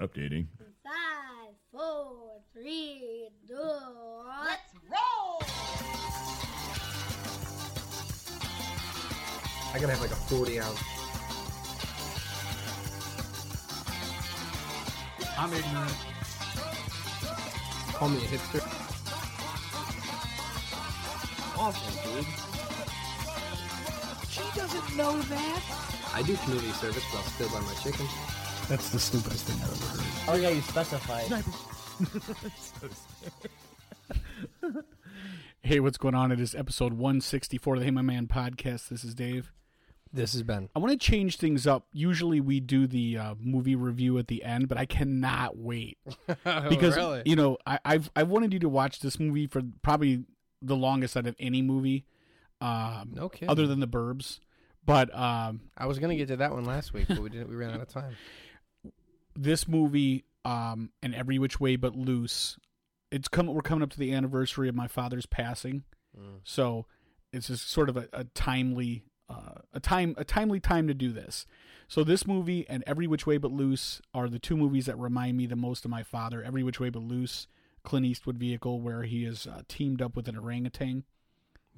Updating. Five, four, three, two, Let's roll! I gotta have like a 40 ounce. I'm ignorant. Call me a hipster. Awful, dude. She doesn't know that. I do community service, but I'll still buy my chicken. That's the stupidest thing I've ever heard. Oh yeah, you specified. Hey, what's going on? It is episode 164 of the Hey My Man podcast. This is Dave. This has been. I want to change things up. Usually we do the uh, movie review at the end, but I cannot wait because really? you know I, I've I've wanted you to watch this movie for probably the longest out of any movie, um, No kidding. other than The Burbs. But um, I was gonna get to that one last week, but we didn't. We ran out of time. this movie um, and Every Which Way But Loose, it's come. We're coming up to the anniversary of my father's passing, so it's just sort of a, a timely, uh, a time, a timely time to do this. So this movie and Every Which Way But Loose are the two movies that remind me the most of my father. Every Which Way But Loose, Clint Eastwood vehicle where he is uh, teamed up with an orangutan.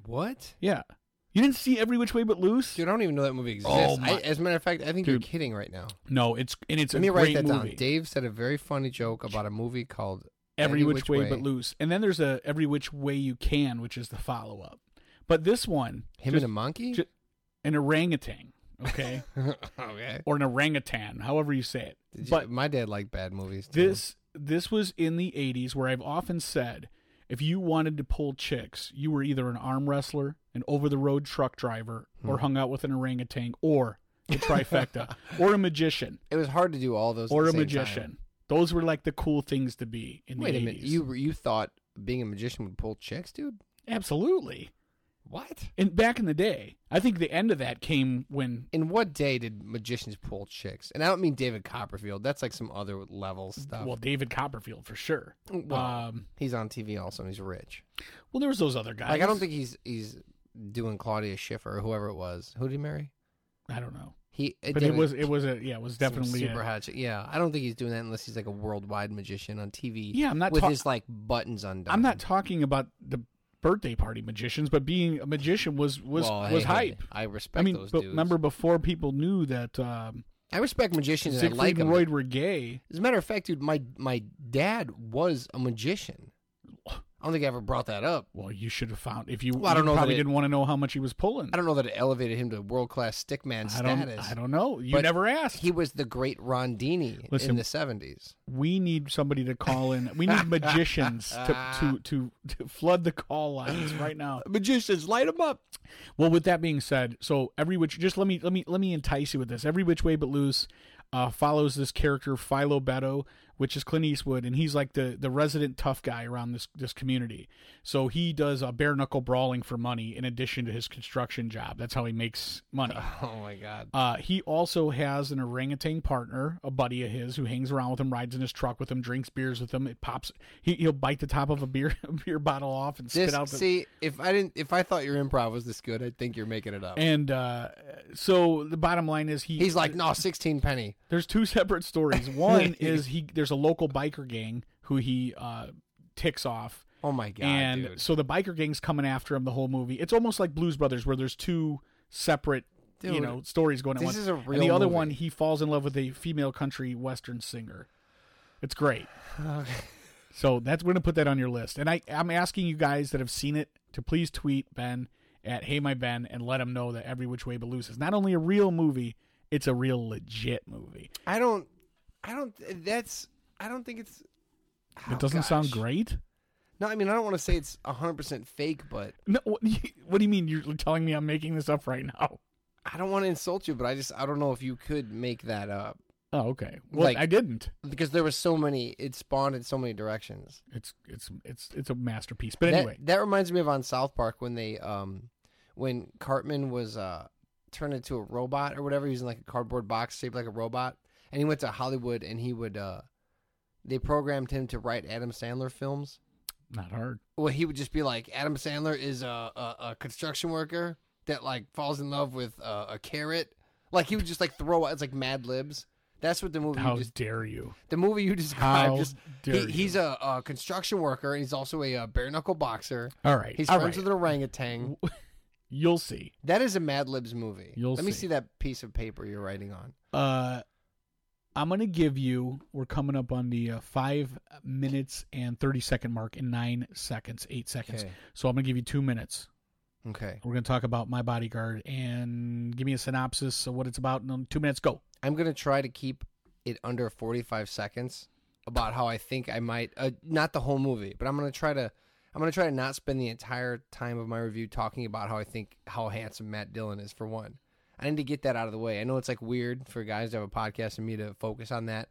What? Yeah, you didn't see Every Which Way But Loose? Dude, I don't even know that movie oh exists. Oh, I, as a matter of fact, I think Dude. you're kidding right now. No, it's and it's Let a me great write that movie. down. Dave said a very funny joke about a movie called Every, which, way, Way. but loose. And then there's a Every Which Way You Can, which is the follow up. But this one, Him just and a Monkey. ju- an orangutan, okay, okay. or an orangutan, however you say it. Did you- but my dad liked bad movies. Too. this this was in the 80s where I've often said if you wanted to pull chicks, you were either an arm wrestler, an over the road truck driver, or Hmm. hung out with an orangutan, or the trifecta, or a magician, it was hard to do all those. or a magician. time. Those were like the cool things to be in Wait the a 80s. minute. You you thought being a magician would pull chicks, dude? Absolutely. What? And back in the day, I think the end of that came when In what day did magicians pull chicks? And I don't mean David Copperfield. That's like some other level stuff. well, David Copperfield for sure. Well, um, he's on TV also, and he's rich. well, there was those other guys. Like I don't think he's he's doing Claudia Schiffer or whoever it was. Who did he marry? I don't know, He, but David- it was it was a yeah, it was definitely super a, hot. chick. Yeah, I don't think he's doing that unless he's like a worldwide magician on TV. Yeah, I'm not with talk- his like buttons undone. I'm not talking about the birthday party magicians, but being a magician was was Well, was hey, hey, hype. I respect I mean, those but dudes. remember before people knew that um, I respect magicians and I like and. Royd were gay. As a matter of fact, dude, my my dad was a magician. I don't think I ever brought that up. Well, you should have found if you. Well, I don't you know Probably it- didn't want to know how much he was pulling. I don't know that it elevated him to world class stickman status. I don't know. You never asked. He was the great Rondini Listen, in the seventies. we need somebody to call in. We need magicians to, to to to flood the call lines right now. Magicians, light them up. Well, with that being said, so every which just let me let me let me entice you with this. Every which way but loose uh, follows this character Philo Beddoe, which is Clint Eastwood, and he's like the the resident tough guy around this this community. So he does a bare knuckle brawling for money in addition to his construction job. That's how he makes money. Oh my god. Uh, he also has an orangutan partner, a buddy of his, who hangs around with him, rides in his truck with him, drinks beers with him. It pops. He, he'll bite the top of a beer a beer bottle off and spit This, out the. see, if I didn't, if I thought your improv was this good, I think you're making it up. and uh, so the bottom line is he. He's like, no, sixteen penny. There's two separate stories. One is he. There's a local biker gang who he uh, ticks off. Oh my god, and dude. so the biker gang's coming after him the whole movie. It's almost like Blues Brothers, where there's two separate, you know, stories going on. this is a and real the other movie. one, he falls in love with a female country western singer. It's great. Okay. So that's we're gonna put that on your list. And I, I'm asking you guys that have seen it to please tweet Ben at Hey My Ben and let him know that Every Which Way But Loose is not only a real movie, it's a real legit movie. I don't, I don't. That's. I don't think it's. Oh, it doesn't sound great. No, I mean I don't want to say it's hundred percent fake, but No, what, what do you mean? You're telling me I'm making this up right now? I don't want to insult you, but I just I don't know if you could make that up Oh, okay. Well, Like- I didn't. because there was so many. It spawned in so many directions. It's it's it's it's a masterpiece. But That- anyway, that, reminds me of on South Park when they um when Cartman was uh turned into a robot or whatever. He was in like a cardboard box shaped like a robot, and he went to Hollywood and he would uh they programmed him to write Adam Sandler films. not hard. Well, he would just be like, Adam Sandler is a, a, a construction worker that like falls in love with uh, a carrot Like he would just like throw out. It's like Mad Libs. That's what the movie. How You just, dare you? the movie you described. How Just dare he, you. he's a, a construction worker and he's also a, uh bare knuckle boxer. All right. He's all friends right. with an orangutan. You'll see. That is a Mad Libs movie. You'll Let me see. see that piece of paper you're writing on. Uh, I'm gonna give you. We're coming up on the uh, five minutes and thirty second mark in nine seconds, eight seconds. Okay. So I'm gonna give you two minutes. Okay. We're gonna talk about my bodyguard and give me a synopsis of what it's about. In two minutes, go. I'm gonna try to keep it under 45 seconds about how I think I might. Uh, not the whole movie, but I'm gonna try to. I'm gonna try to not spend the entire time of my review talking about how I think how handsome Matt Dillon is. For one, I need to get that out of the way. I know it's like weird for guys to have a podcast and me to focus on that,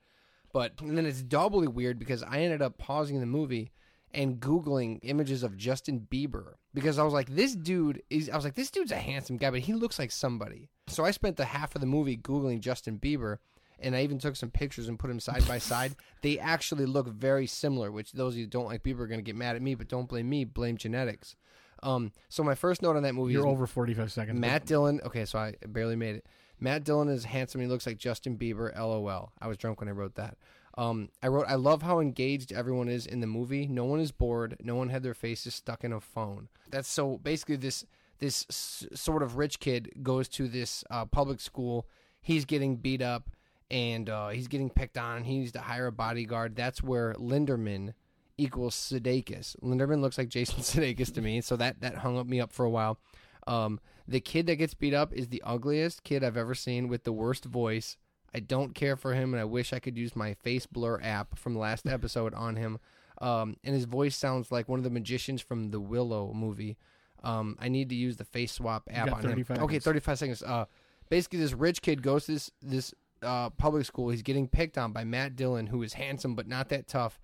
but and then it's doubly weird because I ended up pausing the movie and googling images of Justin Bieber because I was like, this dude is. I was like, this dude's a handsome guy, but he looks like somebody. So I spent the half of the movie googling Justin Bieber, and I even took some pictures and put them side by side. They actually look very similar. Which those of you who don't like Bieber are going to get mad at me, but don't blame me. Blame genetics. Um. So my first note on that movie You're is over forty five seconds. Matt Dillon. Okay, so I barely made it. Matt Dillon is handsome. He looks like Justin Bieber. LOL. I was drunk when I wrote that. Um, I wrote. I love how engaged everyone is in the movie. No one is bored. No one had their faces stuck in a phone. That's so. Basically, this this s- sort of rich kid goes to this uh, public school. He's getting beat up and uh, he's getting picked on. He needs to hire a bodyguard. That's where Linderman equals Sudeikis. Linderman looks like Jason Sudeikis to me, so that that hung up me up for a while. Um, the kid that gets beat up is the ugliest kid I've ever seen with the worst voice. I don't care for him, and I wish I could use my face blur app from the last episode on him. Um, and his voice sounds like one of the magicians from the Willow movie. Um, I need to use the face swap app on him. 35 Okay, thirty-five seconds. Uh, basically, this rich kid goes to this this uh, public school. He's getting picked on by Matt Dillon, who is handsome but not that tough.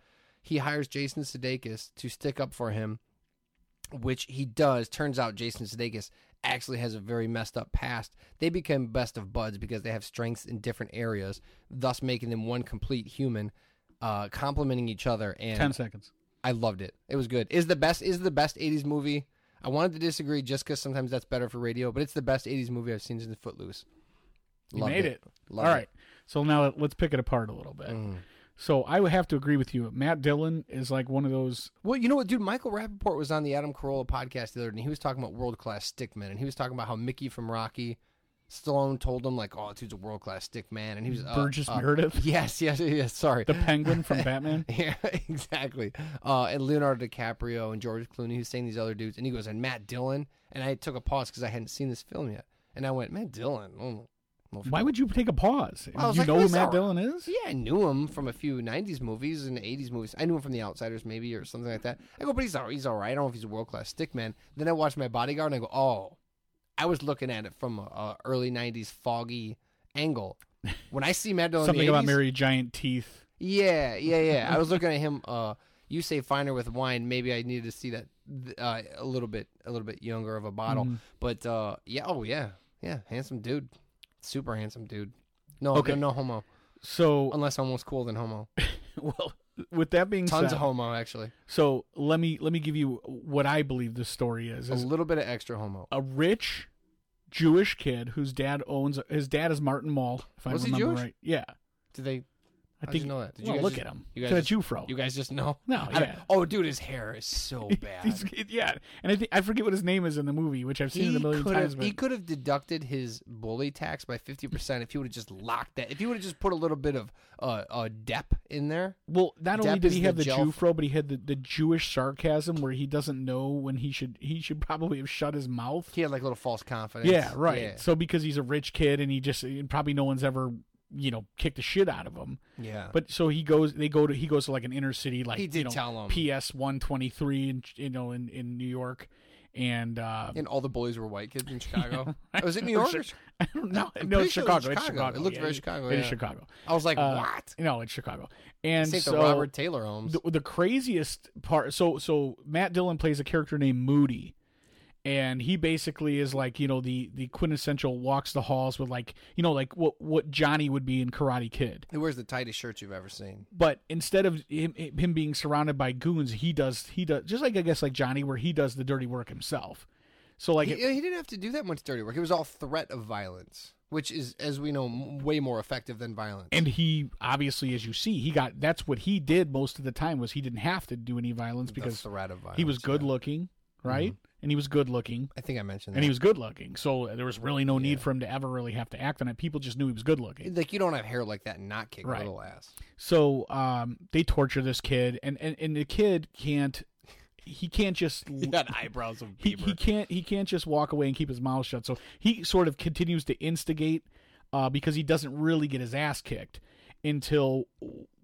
He hires Jason Sudeikis to stick up for him, which he does. Turns out Jason Sudeikis actually has a very messed up past. They become best of buds because they have strengths in different areas, thus making them one complete human, uh, complementing each other. And Ten seconds. I loved it. It was good. Is the best is the best '80s movie. I wanted to disagree just because sometimes that's better for radio, but it's the best '80s movie I've seen since Footloose. You Loved made it. Loved All right. So now let's pick it apart a little bit. Mm. So I would have to agree with you. Matt Dillon is like one of those. Well, you know what, dude? Michael Rapaport was on the Adam Carolla podcast the other day, and he was talking about world class stickmen, and he was talking about how Mickey from Rocky, Stallone told him like, "Oh, dude's a world class stickman," and he was uh, Burgess uh, Meredith, Yes, yes, yes. Sorry, the Penguin from Batman. yeah, exactly. Uh, and Leonardo DiCaprio and George Clooney, who's saying these other dudes, and he goes, and Matt Dillon, and I took a pause because I hadn't seen this film yet, and I went, Matt Dillon. Oh, Why would you take a pause? Was you like, know who Matt Dillon is? Yeah, I knew him from a few '90s movies and '80s movies. I knew him from The Outsiders, maybe, or something like that. I go, but he's all, he's all right. I don't know if he's a world class stickman. Then I watch My Bodyguard, and I go, oh, I was looking at it from a, a early '90s foggy angle. When I see Matt Dillon, in Something the about 80s, Mary Giant Teeth. Yeah, yeah, yeah. I was looking at him. Uh, you say finer with wine. Maybe I needed to see that uh, a little bit, a little bit younger of a bottle. Mhm. But uh, yeah, oh yeah, yeah, handsome dude, super handsome dude. No, Okay. no, no homo. So, Unless homo's cool, then homo. well, with that being Tons said, of homo, actually. so let me let me give you what I believe the story is. A is little bit of extra homo. a rich Jewish kid whose dad owns his dad is Martin Mull. If Was I he remember Jewish? right, yeah. Did they? I think you know that? Did well, you guys look just- at him. you guys He's a just- Jew fro. You guys just know? No, yeah. Oh, dude, his hair is so bad. He's- yeah, and I think I forget what his name is in the movie, which I've seen it a million could times. have, But he could have deducted his bully tax by fifty percent if he would have just locked that. If he would have just put a little bit of uh, uh dep in there. well, not only Depp did is he the have the gel- Jew fro, but he had the, the Jewish sarcasm where he doesn't know when he should he should probably have shut his mouth. He had like a little false confidence. Yeah, right. Yeah. So because he's a rich kid and he just and probably no one's ever you know kick the shit out of him. yeah. But so he goes, they go to he goes to like an inner city, like He did you know, tell him. PS one twenty three, in you know, in in New York, and uh, and all the bullies were white kids in Chicago. Was it New York? I don't know. I'm No, it's sure it Chicago. It's Chicago. Chicago. It looked Yeah, very Chicago, It is yeah. Chicago. I was like, Uh, what? No, it's Chicago. And so the Robert Taylor homes. the, the craziest part. So so Matt Dillon plays a character named Moody, and he basically is like you know the the quintessential walks the halls with like you know like what what Johnny would be in Karate Kid. He wears the tightest shirts you've ever seen. But instead of him, him being surrounded by goons, he does he does just like I guess like Johnny, where he does the dirty work himself. So like he, he didn't have to do that much dirty work. It was all threat of violence. which is, as we know, way more effective than violence. and he obviously, as you see, he got that's what he did most of the time was he didn't have to do any violence the because threat of violence. he was good yeah. looking, mm-hmm. right? And he was good looking. I think I mentioned that. And he was good looking, so there was really no Yeah. need for him to ever really have to act on it. People just knew he was good looking. like you don't have hair like that and not kick Right. little ass. So um, they torture this kid, and, and, and the kid can't. He can't just. got eyebrows of he, he can't he can't just walk away and keep his mouth shut. So he sort of continues to instigate uh, because he doesn't really get his ass kicked until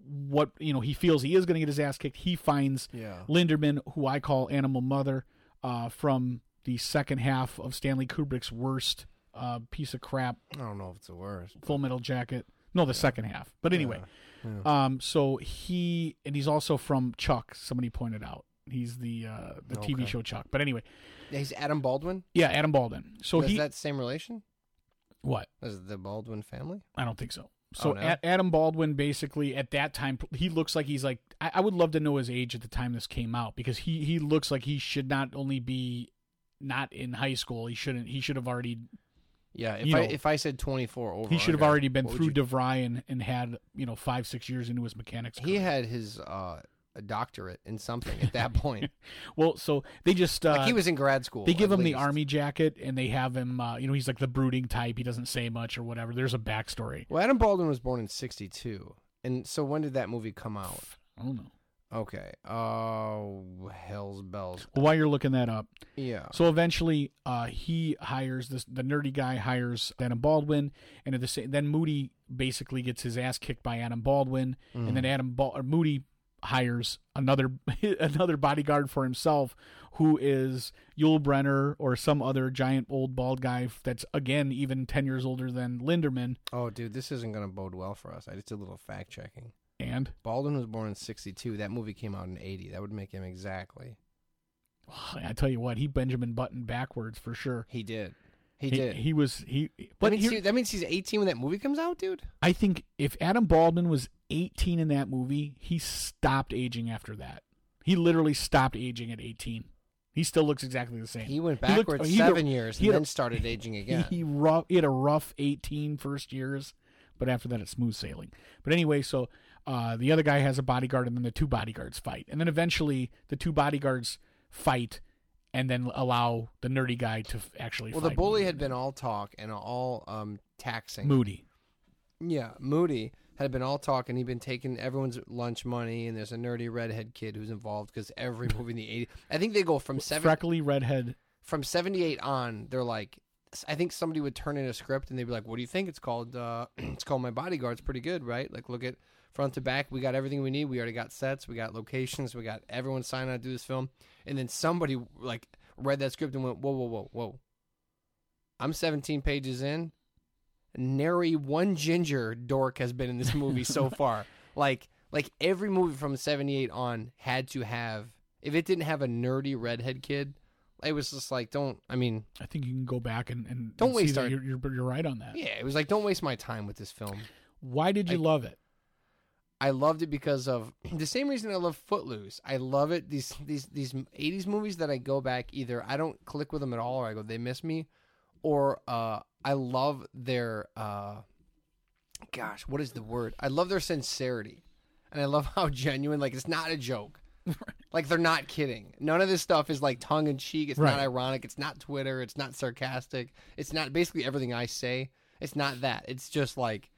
what you know he feels he is going to get his ass kicked. He finds Yeah. Linderman, who I call Animal Mother, uh, from the second half of Stanley Kubrick's worst uh, piece of crap, I don't know if it's the worst. Full Metal Jacket. No, the second half. But anyway, Yeah. um, so he and he's also from Chuck. Somebody pointed out he's the uh, the TV show Chuck. But anyway, Yeah, he's Adam Baldwin. yeah, Adam Baldwin. So is he that same relation? what? Is it the Baldwin family? I don't think so. So Oh, no? Adam Baldwin basically at that time he looks like he's like I, I would love to know his age at the time this came out because he he looks like he should not only be not in high school he shouldn't he should have already Yeah. If I know, if I said twenty four over, he should have already been through you- DeVry and, and had you know five six years into his mechanics. He had his uh, a doctorate in something at that point. well, so they just uh, like he was in grad school. They give him the army jacket, and they have him. Uh, you know, he's like the brooding type. He doesn't say much or whatever. There's a backstory. Well, Adam Baldwin was born in '62, and so when did that movie come out? I don't know. Okay. Oh, hell's bells. Well, while you're looking that up, Yeah. so eventually, uh, he hires this. The nerdy guy hires Adam Baldwin, and at the same, then Moody basically gets his ass kicked by Adam Baldwin, and Mm. then Adam Bal- or Moody hires another another bodyguard for himself, who is Yul Brynner or some other giant old bald guy that's again even ten years older than Linderman. Oh, dude, this isn't gonna bode well for us. I just did a little fact checking. And Baldwin was born in '62. That movie came out in '80. That would make him exactly. I tell you what, he Benjamin Button backwards for sure. He did. He, He, did. he was he. that, But means here, he- that means he's 18 when that movie comes out, dude. I think if Adam Baldwin was 18 in that movie, he stopped aging after that. He literally stopped aging at 18. He still looks exactly the same. He went He looked- backwards he a- seven years he and had a- then started aging again. He, he rough, he had a rough 18 first years, but after that it's smooth sailing. But anyway, so uh, the other guy has a bodyguard, and then the two bodyguards fight, and then eventually the two bodyguards fight, and then allow the nerdy guy to actually. well, the bully Moody. had been all talk and all um, taxing. Moody. Yeah, Moody had been all talk and he'd been taking everyone's lunch money. And there's a nerdy redhead kid who's involved because every movie in the 80s, I think they go from seven Freckly redhead. from 78 on. They're like, I think somebody would turn in a script and they'd be like, "What do you think it's called? Uh, it's called My Bodyguard. It's pretty good, right? Like, look at front to back. We got everything we need. We already got sets. We got locations. We got everyone signed on to do this film." And then somebody like read that script and went, "Whoa, whoa, whoa, whoa! I'm 17 pages in. Nary one ginger dork has been in this movie so far. Like, like every movie from 78 on had to have. If it didn't have a nerdy redhead kid, it was just like, don't. I mean, I think you can go back and, and Don't and waste our- You're, you're, you're right on that. yeah, it was like, don't waste my time with this film. Why did you I- love it? I loved it because of the same reason I love Footloose. I love it. These these these '80s movies that I go back either I don't click with them at all, or I go they miss me, or uh, I love their uh, gosh, what is the word? I love their sincerity, and I love how genuine. Like it's not a joke. Like they're not kidding. None of this stuff is like tongue in cheek. It's Right. not ironic. It's not Twitter. It's not sarcastic. It's not basically everything I say. It's not that. It's just like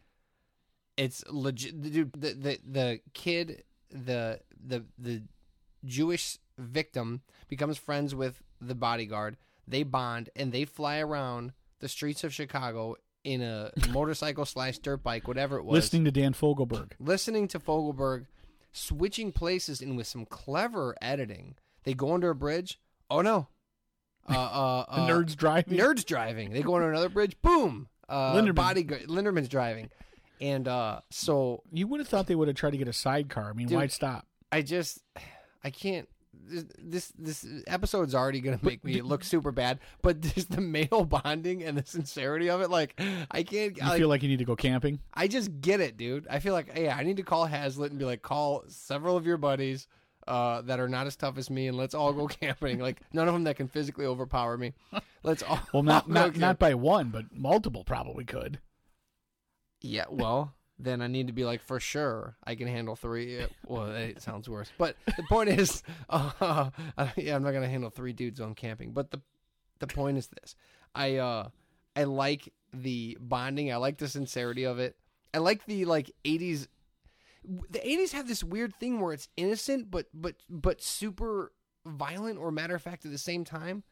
it's legit. Dude, the the the kid, the the the Jewish victim becomes friends with the bodyguard. They bond and they fly around the streets of Chicago in a motorcycle slash dirt bike, whatever it was Listening to Dan Fogelberg. listening to Fogelberg, switching places and with some clever editing. They go under a bridge. Oh no, uh, uh, uh, nerds driving. nerds driving. They go under another bridge. Boom. Uh, Linderman. Body Linderman's driving, and uh, so You would have thought they would have tried to get a sidecar. I mean, Dude, why stop? I just I can't. This this, this episode's already gonna make me look super bad, but just the male bonding and the sincerity of it, like I can't. You like, feel like you need to go camping? I just get it, dude. I feel like, yeah, I need to call Hazlitt and be like, call several of your buddies. uh, that are not as tough as me, and let's all go camping. Like none of them that can physically overpower me. Let's all. Well, not not not by one, but multiple probably could. Yeah, well, then I need to be like for sure I can handle three. Well, it sounds worse, but the point is, uh, yeah, I'm not gonna handle three dudes on camping. But the the point is this: I uh, I like the bonding. I like the sincerity of it. I like the like '80s. The '80s have this weird thing where it's innocent, but but but super violent or matter of fact at the same time.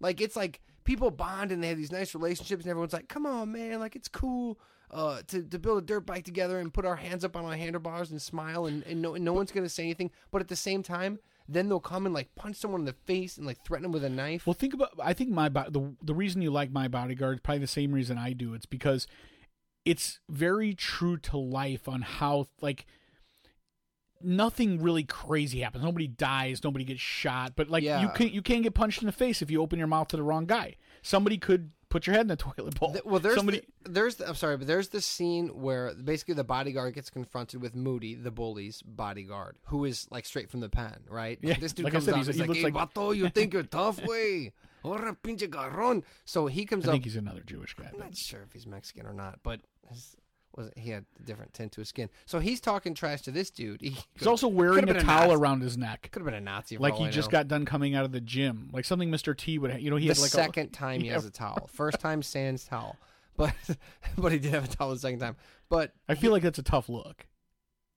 Like it's like people bond and they have these nice relationships, and everyone's like, "Come on, man! Like it's cool uh, to to build a dirt bike together and put our hands up on our handlebars and smile, and, and no and no one's gonna say anything." But at the same time, then they'll come and like punch someone in the face and like threaten them with a knife. Well, think about. I think my bo- the the reason you like my bodyguard is probably the same reason I do. It's because it's very true to life on how like nothing really crazy happens. Nobody dies. Nobody gets shot. But like Yeah. you can't you can't get punched in the face if you open your mouth to the wrong guy. Somebody could put your head in the toilet bowl. Well, there's somebody. the, there's the, I'm sorry, but there's the scene where basically the bodyguard gets confronted with Moody, the bully's bodyguard, who is like straight from the pen, right? Yeah, this dude like comes said, out, he's- he's, he like, looks "Hey, like- vato, you think you're tough, way? Ora pinche garron." So he comes I up. think he's another Jewish guy. I'm but- not sure if he's Mexican or not, but his, was he had a different tint to his skin. So he's talking trash to this dude. He He's also wearing a a towel Nazi. around his neck, could have been a Nazi. Like he I just know. got done coming out of the gym, like something Mr. T would. You know, he the had like second time he Yeah. has a towel. First time sans towel, but but he did have a towel the second time. But I feel like that's a tough look.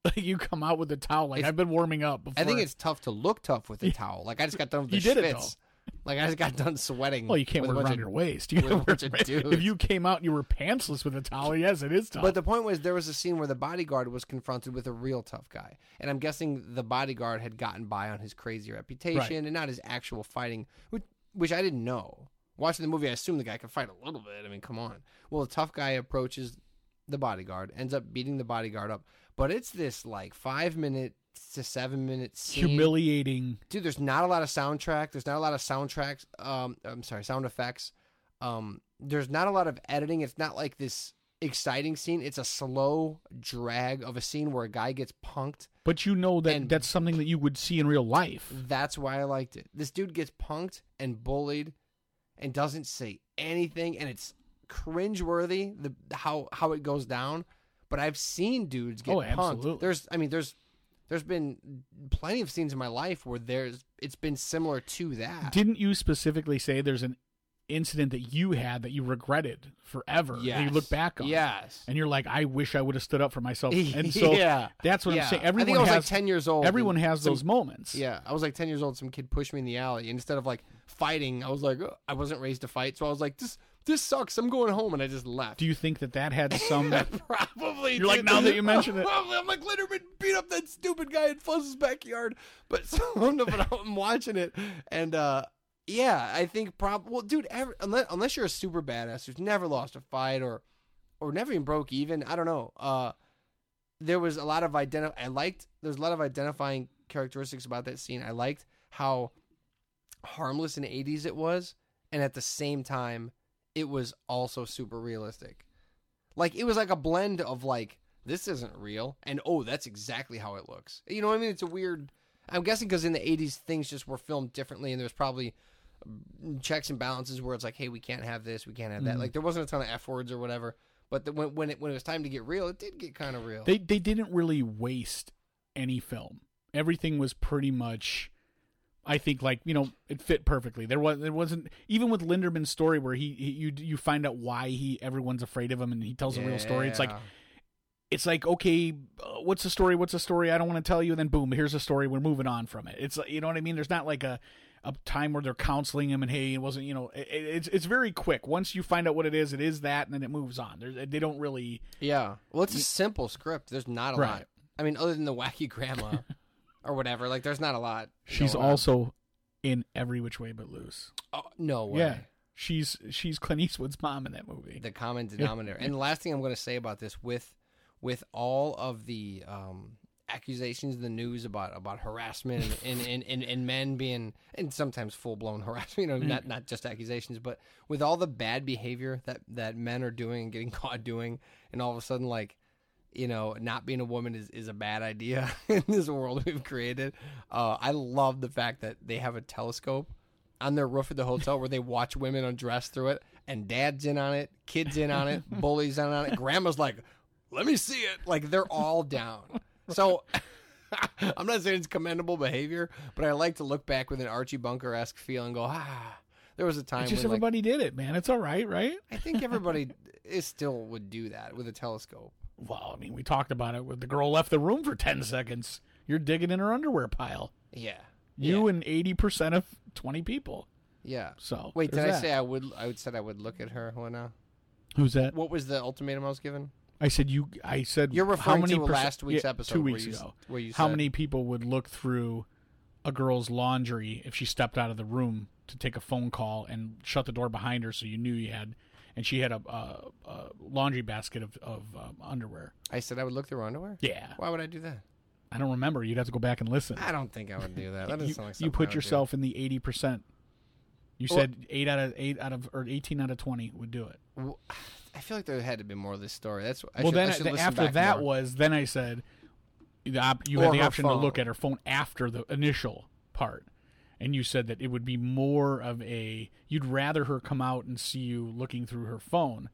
Like you come out with a towel, like I've been warming up. Before. I think it's tough to look tough with a towel. Like I just got done with the You did it, schwitz. Like I just got done sweating. Well, you can't wear it around of- your waist. You a gotta wear it right- if you came out and you were pantsless with a towel, yes, it is tough. But the point was, there was a scene where the bodyguard was confronted with a real tough guy, and I'm guessing the bodyguard had gotten by on his crazy reputation Right. and not his actual fighting, which, which I didn't know. Watching the movie, I assumed the guy could fight a little bit. I mean, come on. Well, the tough guy approaches the bodyguard, ends up beating the bodyguard up, but it's this like five minute to seven minute scene. humiliating. dude there's not a lot of soundtrack there's not a lot of soundtracks um i'm sorry sound effects um there's not a lot of editing it's not like this exciting scene it's a slow drag of a scene where a guy gets punked But you know that And- that's something that you would see in real life. that's why i liked it this dude gets punked and bullied and doesn't say anything and it's cringeworthy the how how it goes down but i've seen dudes get Oh, punked absolutely. there's i mean there's there's been plenty of scenes in my life where there's it's been similar to that Didn't you specifically say there's an incident that you had that you regretted forever? that you look back on. Yes. And you're like, I wish I would have stood up for myself. And so yeah. that's what yeah. I'm saying. I Everyone think I was has like 10 years old. everyone has some- those moments. Yeah. I was like 10 years old. Some kid pushed me in the alley. And instead of like fighting, I was like, "Ugh." I wasn't raised to fight. So I was like, this this sucks. I'm going home. And I just left. Do you think that that had some Probably. You're like, now that you mention it. Probably. I'm like, Letterman beat up that stupid guy in Fuzz's backyard. But so but I'm watching it, and uh, yeah, I think prob. Well, dude, ever, unless unless you're a super badass who's never lost a fight or or never even broke even, I don't know. Uh, there was a lot of identi- I liked. There's a lot of identifying characteristics about that scene. I liked how harmless in the 80s it was, and at the same time, it was also super realistic. Like it was like a blend of like this isn't real and oh that's exactly how it looks. You know what I mean? It's a weird. I'm guessing because in the 80s things just were filmed differently and there's probably mm, checks and balances where it's like hey we can't have this we can't have that. Mhm. Like there wasn't a ton of f words or whatever. But the, when when it when it was time to get real, it did get kind of real. they they didn't really waste any film. Everything was pretty much I think like, you know, it fit perfectly. There was it wasn't even with Linderman's story where he, he you you find out why he everyone's afraid of him and he tells a real story. It's like it's like okay, uh, what's the story? What's the story? I don't want to tell you. And then boom, here's a story. We're moving on from it. It's like- you know what I mean. There's not like a a time where they're counseling him and hey, it wasn't you know. It, it's it's very quick. Once you find out what it is, it is that, and then it moves on. There's, they don't really Yeah. Well, it's a simple script. There's not a Right. lot. I mean, other than the wacky grandma or whatever, like there's not a lot. She's going on. also in every which way but loose. Oh, no way. Yeah, she's she's Clint Eastwood's mom in that movie. The common denominator. and the last thing I'm going to say about this, with with all of the um, accusations in the news about about harassment and and, and, and, and men being and sometimes full blown harassment, you know, not not just accusations, but with all the bad behavior that that men are doing and getting caught doing, and all of a sudden like you know, not being a woman is, is a bad idea in this world we've created. Uh, I love the fact that they have a telescope on their roof of the hotel where they watch women undress through it, and dad's in on it, kids in on it, bullies in on it, grandma's like, let me see it. Like they're all down. So I'm not saying it's commendable behavior, but I like to look back with an Archie Bunker esque feel and go, ah, there was a time It's just when like, everybody did it, man. It's all right, right? I think everybody is still would do that with a telescope. Well, I mean, we talked about it. The girl left the room for ten seconds. You're digging in her underwear pile. Yeah. You yeah. and eighty percent of twenty people. yeah. So Wait, did I that. say I would? I would said I would look at her. What who's that? What was the ultimatum I was given? I said you. I said You're how many to last week's yeah, episode two where weeks you, ago. where you How said- many people would look through a girl's laundry if she stepped out of the room to take a phone call and shut the door behind her so you knew you had, and she had a, a, a laundry basket of, of um, underwear? I said I would look through underwear. Yeah, Why would I do that? I don't remember. You'd have to go back and listen. I don't think I would do that. That doesn't you, sound like you I put would yourself in the eighty percent. You Well- said eight out of eight out of or eighteen out of twenty would do it. Well, I feel like there had to be more of this story. That's I well, should, I then should the- listen after back that more. was then I said the op- you Or had the her option to look at her phone after the initial part, and you said that it would be more of a you'd rather her come out and see you looking through her phone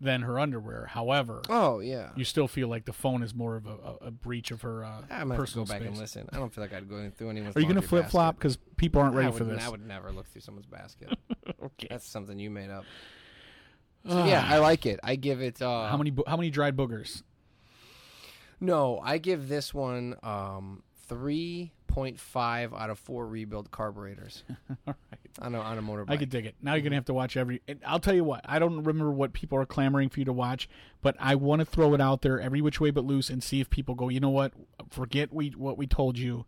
than her underwear. However, Oh yeah. you still feel like the phone is more of a, a, a breach of her uh, I'm gonna have to go personal back space. and listen. I don't feel like I'd go through anyone's. Are you going to flip flop because people aren't ready I for would, this? I would never look through someone's basket. okay. That's something you made up. So yeah, I like it. I give it. Uh, how many bo- how many dried boogers? No, I give this one um, three point five out of four rebuild carburetors All right. on a on a motorbike. I could dig it. Now you're gonna have to watch every. I'll tell you what. I don't remember what people are clamoring for you to watch, but I want to throw it out there every which way but loose and see if people go. You know what? Forget we what we told you.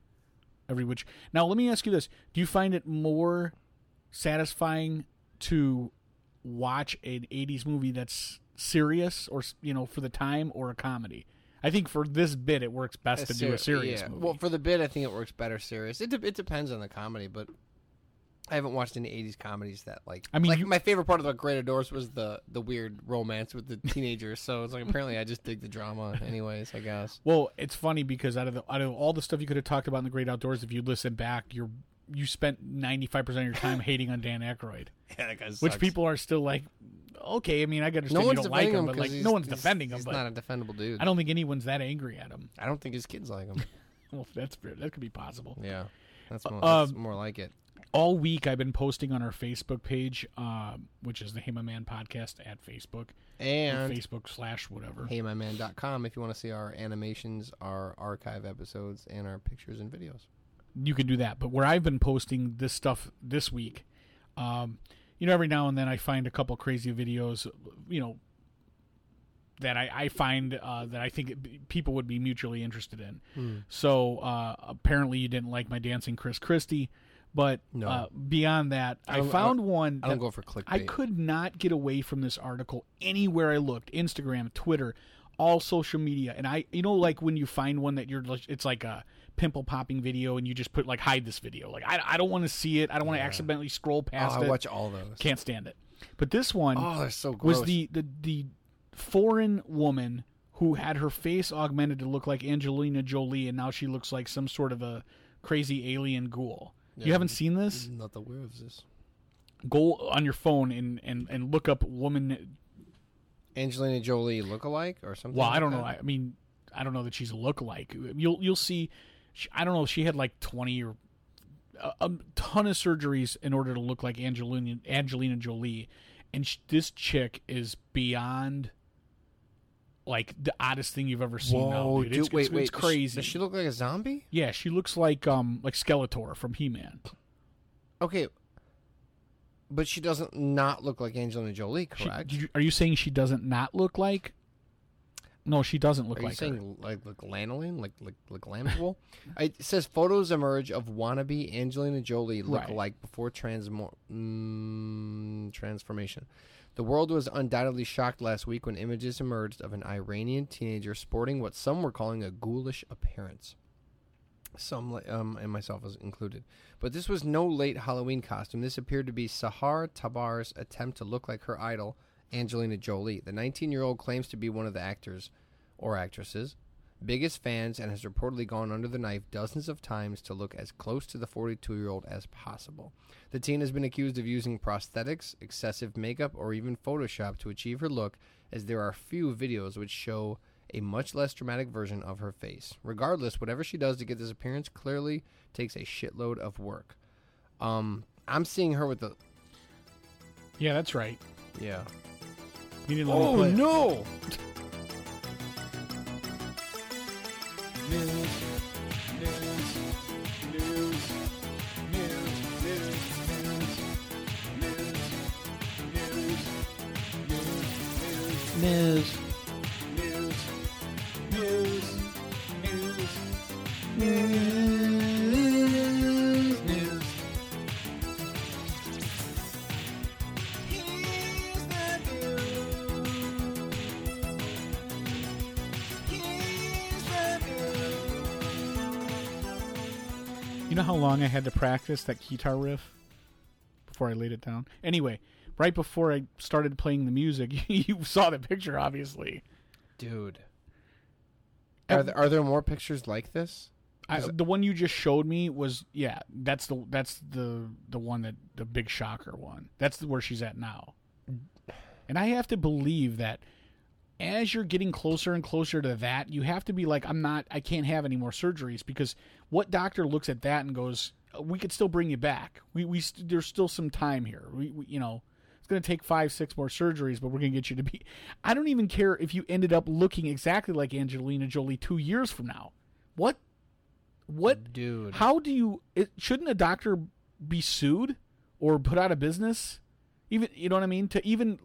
Every which. Now let me ask you this: Do you find it more satisfying to watch an '80s movie that's serious, or you know, for the time, or a comedy? I think for this bit, it works best to do a ser- serious yeah. movie. Well, for the bit, I think it works better serious. It de- it depends on the comedy, but I haven't watched any '80s comedies that like. I mean, like you- my favorite part of the Great Outdoors was the the weird romance with the teenagers. so it's like apparently I just dig the drama, anyways. I guess. Well, it's funny because out of the, out of all the stuff you could have talked about in the Great Outdoors, if you listen back, you're you spent ninety five percent of your time hating on Dan Aykroyd, Yeah, that guy which people are still like, okay. I mean, I can understand No you one's don't like defending him, him, but 'cause like no one's he's- defending him. He's But not a defendable dude. I don't think anyone's that angry at him. I don't think his kids like him. Well, that's fair. That could be possible. yeah, that's more, Um, that's more like it. All week, I've been posting on our Facebook page, um, which is the Hey My Man podcast at Facebook, And Facebook slash whatever. heymyman.com if you want to see our animations, our archive episodes, and our pictures and videos. You can do that. But where I've been posting this stuff this week, um, you know, every now and then I find a couple crazy videos, you know, that I, I find uh, that I think it, people would be mutually interested in. So uh, apparently you didn't like my dancing Chris Christie, but No. uh, beyond that, I I, I found don't- one. I don't go for clickbait. I could not get away from this article anywhere I looked Instagram, Twitter, all social media. And I, you know, like when you find one that you're, it's like a pimple popping video and you just put, like, hide this video. Like, I, I don't want to see it. I don't want to accidentally scroll Oh, past I watch all those. Can't stand it. But this one Oh, they're so gross. was the, the, the foreign woman who had her face augmented to look like Angelina Jolie and now she looks like some sort of a crazy alien ghoul. You haven't seen this? not the aware of this. Go on your phone and, and, and look up woman Angelina Jolie look-alike or something. Well, like I don't that? know. I mean, I don't know that she's a look-alike. You'll you'll see. She, I don't know. If she had like twenty or a, a ton of surgeries in order to look like Angelina Angelina Jolie, and sh- this chick is beyond like the oddest thing you've ever seen. now, Whoa, dude. dude, It's, wait, it's, wait. it's crazy. Does she look like a zombie? yeah, she looks like um like Skeletor from He Man. Okay, but she doesn't not look like Angelina Jolie, correct? are you saying she doesn't not look like? No, she doesn't look Are you like her. saying like like lanolin, like like like it says photos emerge of wannabe Angelina Jolie Right. lookalike before transmo- mm, transformation. The world was undoubtedly shocked last week when images emerged of an Iranian teenager sporting what some were calling a ghoulish appearance. Some, li- um, and myself was included. But this was no late Halloween costume. This appeared to be Sahar Tabar's attempt to look like her idol, Angelina Jolie. The 19 year old claims to be one of the actors, or actresses, biggest fans, and has reportedly gone under the knife dozens of times to look as close to the 42 year old as possible. The teen has been accused of using prosthetics, excessive makeup, or even Photoshop to achieve her look, as there are few videos which show a much less dramatic version of her face. Regardless, whatever she does to get this appearance clearly takes a shitload of work. Um, I'm seeing her with the Yeah, that's right. yeah. You didn't let me oh, play. Oh, no! News. You know how long I had to practice that guitar riff before I laid it down? Anyway, right before I started playing the music, you saw the picture, obviously. Dude. Are there, are there more pictures like this? I, the one you just showed me was yeah. That's the that's the the one that the big shocker one. That's where she's at now. And I have to believe that as you're getting closer and closer to that, you have to be like, I'm not, I can't have any more surgeries because what doctor looks at that and goes, uh, we could still bring you back. We we st- there's still some time here. We, we you know. It's going to take five, six more surgeries, but we're going to get you to be. I don't even care if you ended up looking exactly like Angelina Jolie two years from now. What what Dude. how do you it, shouldn't a doctor be sued or put out of business even you know what i mean to even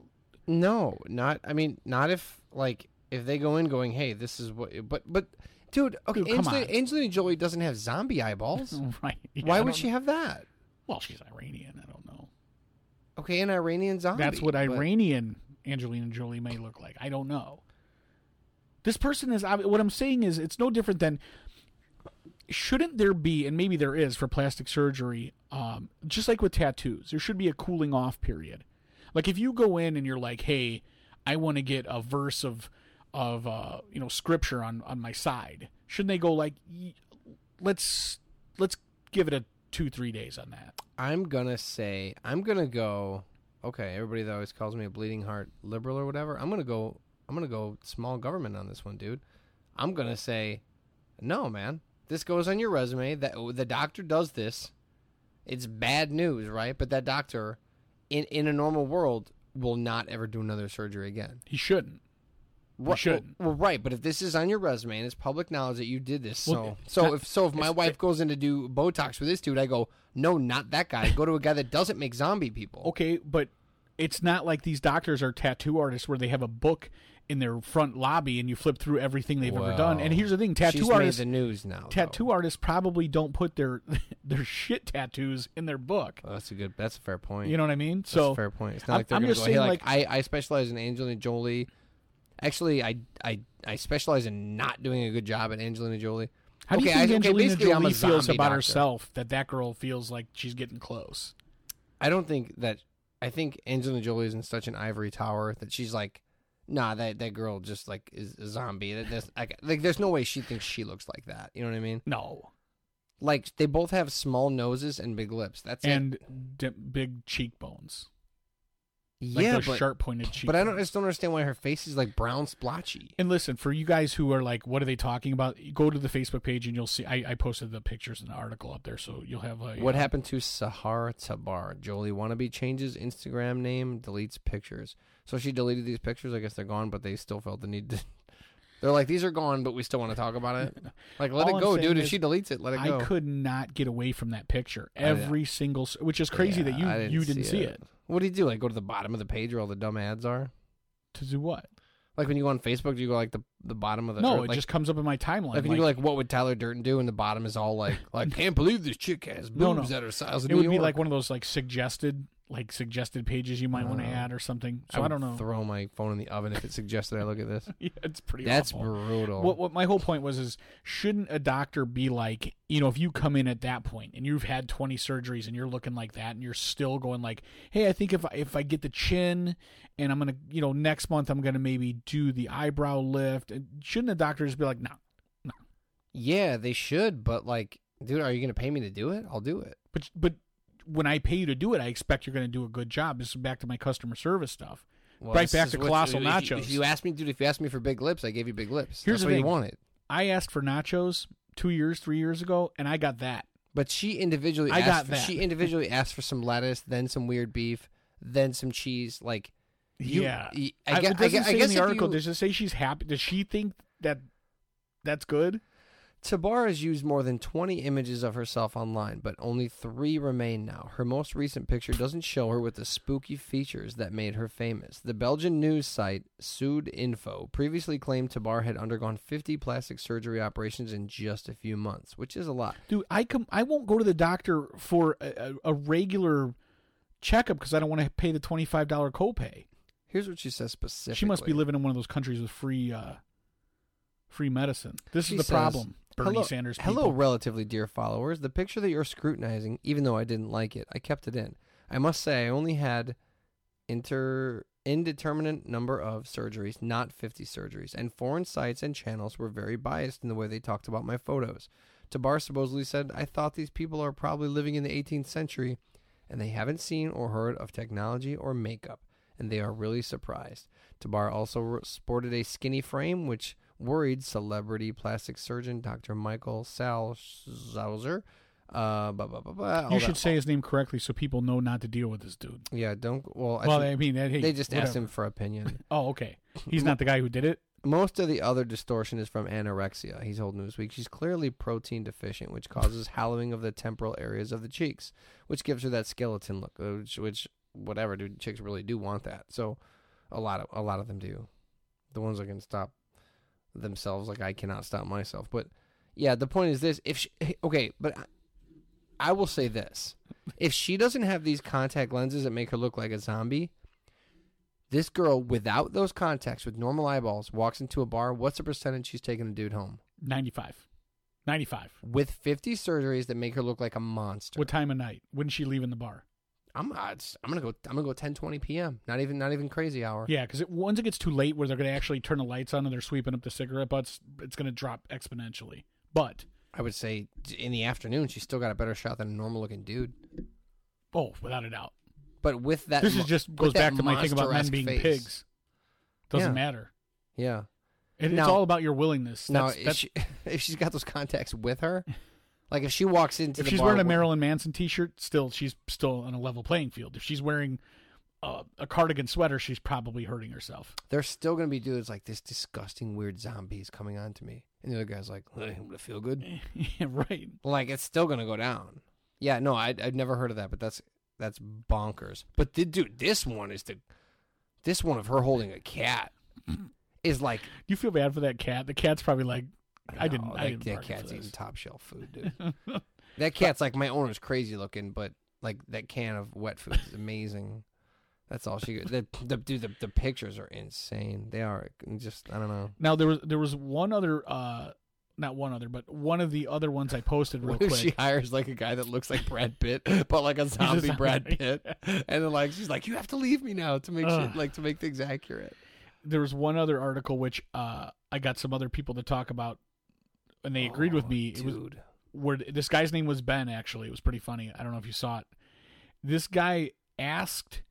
No, not. I mean, not if like if they go in going, "Hey, this is what." But but, dude, okay, Dude, Angelina. Angelina Jolie doesn't have zombie eyeballs. right yeah, Why would she have that? well she's iranian i don't know Okay, an Iranian zombie. that's what but- iranian angelina jolie may look like i don't know this person is what i'm saying is it's no different than shouldn't there be and maybe there is for plastic surgery um, just like with tattoos there should be a cooling off period like if you go in and you're like hey i want to get a verse of of uh, you know scripture on on my side shouldn't they go like let's let's give it a two three days on that I'm gonna say I'm gonna go. Okay, everybody that always calls me a bleeding heart liberal or whatever. I'm gonna go. I'm gonna go small government on this one, dude. I'm gonna say, no, man. This goes on your resume. That the doctor does this. It's bad news, right? But that doctor, in in a normal world, will not ever do another surgery again. he shouldn't Right, shouldn't. Well, well, right, but if this is on your resume and it's public knowledge that you did this, Well, so so not- if so if my wife goes in to do Botox with this dude, I go, no, not that guy. Go to a guy that doesn't make zombie people. Okay, but it's not like these doctors are tattoo artists where they have a book in their front lobby and you flip through everything they've ever done. And here's the thing: tattoo artists, the news now. tattoo though. artists probably don't put their their shit tattoos in their book. Oh, that's a good. That's a fair point. You know what I mean? that's so a fair point. It's not I'm- like they're I'm gonna just go, hey, saying, like, I I specialize in Angelina Jolie. Actually, I I I specialize in not doing a good job at Angelina Jolie. how do you okay, think I- okay, Angelina basically, Jolie feels about doctor. herself that that girl feels like she's getting close? I don't think that. I think Angelina Jolie is in such an ivory tower that she's like, nah, that that girl just like is a zombie. That- That's, like, like, there's no way she thinks she looks like that. You know what I mean? No, Like they both have small noses and big lips. That's and d- big cheekbones, like yeah, but sharp pointed cheekbones. but I don't I just don't understand why her face is like brown splotchy. And listen, for you guys who are like, what are they talking about? Go to the Facebook page and you'll see. I, I posted the pictures and the article up there, so you'll have a. What uh, happened to Sahar Tabar? Jolie wannabe changes Instagram name, deletes pictures. So she deleted these pictures. I guess they're gone, but they still felt the need to. They're like, these are gone, but we still want to talk about it. Like, let All it go, dude. If she deletes it, let it go. I could not get away from that picture. Every single, which is crazy that you Yeah, I you didn't see it. What do you do? Like, go to the bottom of the page where all the dumb ads are? To do what? Like when you go on Facebook, do you go like the the bottom of the? No, or, it like, just comes up in my timeline. like when you go like, what would Tyler Durden do? And the bottom is all like, like, can't believe this chick has boobs No, no. that are size of it New would be York. like one of those like suggested like suggested pages you might want to Oh. Uh, add or something. So I, would don't know. Throw my phone in the oven if it suggested I look at this. yeah, it's pretty. That's awful. brutal. What, what my whole point was is shouldn't a doctor be like you know if you come in at that point and you've had 20 surgeries and you're looking like that and you're still going like hey I think if I, if I get the chin and I'm gonna you know next month I'm gonna maybe do the eyebrow lift and shouldn't the doctor just be like no, no yeah, they should, but like, dude, are you gonna pay me to do it? I'll do it. but but when I pay you to do it I expect you're gonna do a good job this is back to my customer service stuff Well, Right back to Colossal you- Nachos. If you asked me, dude, if you asked me for big lips, I gave you big lips. Here's That's what you wanted. I asked for nachos two years three years ago and I got that But she individually, I asked got for, that. she individually asked for some lettuce, then some weird beef, then some cheese. Like, you, yeah I, I, guess, doesn't I, say guess in the article you- does it say she's happy does she think that that's good Tabar has used more than 20 images of herself online, but only three remain now. Her most recent picture doesn't show her with the spooky features that made her famous. The Belgian news site Sud Info previously claimed Tabar had undergone 50 plastic surgery operations in just a few months, which is a lot. Dude, I come. I won't go to the doctor for a, a, regular checkup because I don't want to pay the twenty five dollar copay. Here's what she says specifically. She must be living in one of those countries with free, uh, free medicine. This She is the says, problem, Bernie hello, Sanders. Hello, relatively dear followers. The picture that you're scrutinizing, even though I didn't like it, I kept it in. I must say, I only had inter indeterminate number of surgeries, not 50 surgeries, and foreign sites and channels were very biased in the way they talked about my photos. Tabar supposedly said, I thought these people are probably living in the 18th century, and they haven't seen or heard of technology or makeup, and they are really surprised. Tabar also sported a skinny frame, which worried celebrity plastic surgeon Dr. Michael Salzhauer. Uh, blah, blah, blah, blah, You should say his name correctly so people know not to deal with this dude. Yeah, don't. Well, I well, should- I mean, hey, they just asked him for opinion. Oh, okay. He's not the guy who did it. Most of the other distortion is from anorexia. He's told Newsweek she's clearly protein deficient, which causes hollowing of the temporal areas of the cheeks, which gives her that skeleton look. uh, Which, which whatever, dude, chicks really do want that. So, a lot of a lot of them do. The ones that can stop themselves, like I cannot stop myself. But yeah, the point is this: if she, okay, but I, I will say this: if she doesn't have these contact lenses that make her look like a zombie, this girl without those contacts with normal eyeballs walks into a bar. What's the percentage she's taking a dude home? 95. 95. With 50 surgeries that make her look like a monster. What time of night? When's she leaving the bar? I'm I'm gonna go I'm gonna go 10 20 p.m. Not even not even crazy hour. Yeah, because it, once it gets too late where they're going to actually turn the lights on and they're sweeping up the cigarette butts, it's going to drop exponentially. But, I would say in the afternoon she's still got a better shot than a normal looking dude. oh, without a doubt. But with that, this is just goes back to my thing about men being face. pigs. Doesn't Yeah. matter. Yeah. It, it's all about your willingness. Now, That's, if, that's, she, if she's got those contacts with her, like if she walks into if she's wearing a Marilyn Manson T-shirt, still she's still on a level playing field. If she's wearing uh, a cardigan sweater, she's probably hurting herself. there's still gonna be dudes like this disgusting weird zombies coming on to me, and the other guy's like, hey, I'm gonna feel good. yeah, right. Like it's still gonna go down. Yeah, no, I I've never heard of that, but that's that's bonkers. But the, dude, this one is the this one of her holding a cat is like You feel bad for that cat. The cat's probably like, I didn't. no, I that, didn't that cat's eating top shelf food, dude. that cat's like my owner's crazy looking, but like that can of wet food is amazing. That's all she. The, the dude, the, the pictures are insane. They are just I don't know. Now there was there was one other, uh not one other, but one of the other ones I posted real quick. she hires like a guy that looks like Brad Pitt, but like a zombie. Brad Pitt, and then like she's like, "You have to leave me now to make shit like to make things accurate." there was one other article which uh I got some other people to talk about, and they agreed with Oh, me. It was dude. where this guy's name was Ben. Actually, it was pretty funny. I don't know if you saw it. This guy asked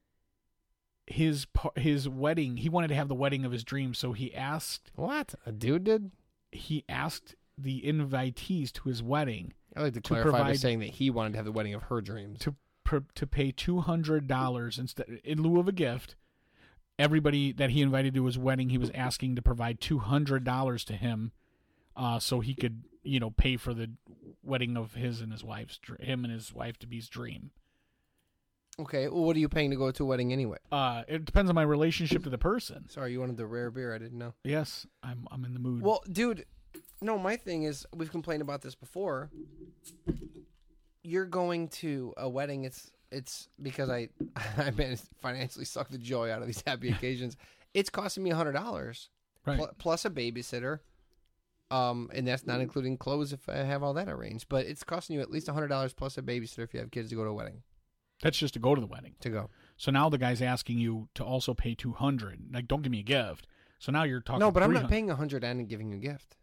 his his wedding. He wanted to have the wedding of his dreams, so he asked what a dude did. he asked the invitees to his wedding I like to To clarify by saying that he wanted to have the wedding of her dreams. to to pay two hundred dollars instead in lieu of a gift. Everybody that he invited to his wedding, he was asking to provide two hundred dollars to him, uh, so he could you know pay for the wedding of his and his wife's him and his wife to be's dream. Okay, well, what are you paying to go to a wedding anyway? Uh, it depends on my relationship to the person. Sorry, you wanted the rare beer. I didn't know. Yes, I'm I'm in the mood. Well, dude, no, my thing is we've complained about this before. You're going to a wedding. It's it's because I I financially suck the joy out of these happy occasions. It's costing me a hundred dollars Right. pl- plus a babysitter, um, and that's not including clothes if I have all that arranged. But it's costing you at least a hundred dollars plus a babysitter if you have kids to go to a wedding That's just to go to the wedding. to go. So now the guy's asking you to also pay two hundred. Like, don't give me a gift. So now you're talking. No, but I'm not paying a hundred and giving you a gift.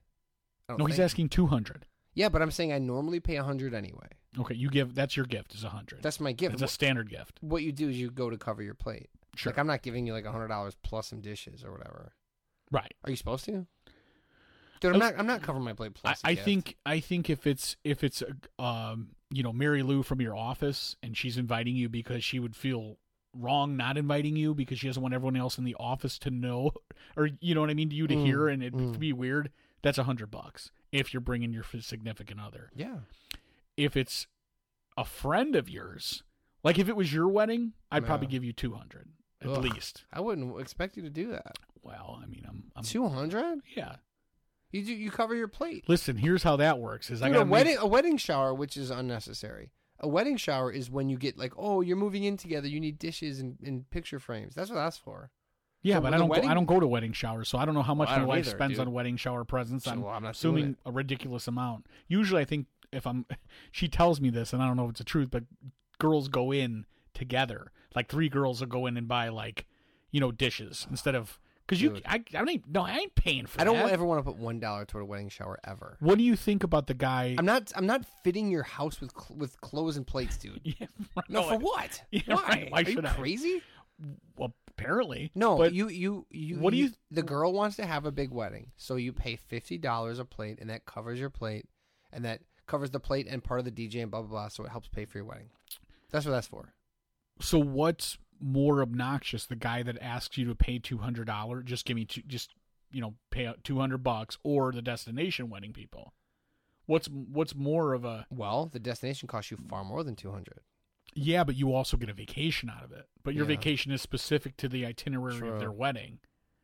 No, he's asking two hundred. Yeah, but I'm saying I normally pay a hundred anyway. Okay, you give. That's your gift. Is a hundred. That's my gift. It's a standard gift. what you do is you go to cover your plate. Sure. Like I'm not giving you like a hundred dollars plus some dishes or whatever. right. Are you supposed to? Dude, I'm not. I'm not covering my plate I, plus. I gift. think. I think if it's if it's um you know Mary Lou from your office and she's inviting you because she would feel wrong not inviting you because she doesn't want everyone else in the office to know or you know what I mean to you to Mm, hear and it'd mm. be weird. That's a hundred bucks if you're bringing your significant other. Yeah. if it's a friend of yours, like if it was your wedding, I'd probably give you two hundred at Ugh. least. I wouldn't expect you to do that. Well, I mean, I'm, I'm Two hundred? yeah. You do. You cover your plate. Listen, here's how that works: is I got a wedding. A wedding shower, which is unnecessary. A wedding shower is when you get like, oh, you're moving in together. You need dishes and, and picture frames. That's what that's for. yeah, So but I don't wedding- go, I don't go to wedding showers, so I don't know how much Well, my wife either, spends dude. on wedding shower presents. So, I'm well, I'm assuming a ridiculous amount. Usually, I think if I'm, she tells me this, and I don't know if it's the truth, but girls go in together. Like three girls will go in and buy like, you know, dishes instead of because you, I, I don't even, no, I ain't paying for that. I don't that. ever want to put one dollar toward a wedding shower ever. What do you think about the guy? I'm not. I'm not fitting your house with cl- with clothes and plates, dude. Yeah, No, no, for what? Yeah, Why? right. Why Are you should I? crazy? Well, apparently. No, but you you you. What do you- The girl wants to have a big wedding, so you pay fifty dollars a plate, and that covers your plate, and that covers the plate and part of the DJ and blah blah blah. So it helps pay for your wedding. That's what that's for. so what's more obnoxious, the guy that asks you to pay two hundred dollars, just give me two, just you know, pay out two hundred bucks, or the destination wedding people? What's what's more of a Well, the destination costs you far more than two hundred. yeah, but you also get a vacation out of it. But your Yeah. vacation is specific to the itinerary True. of their wedding.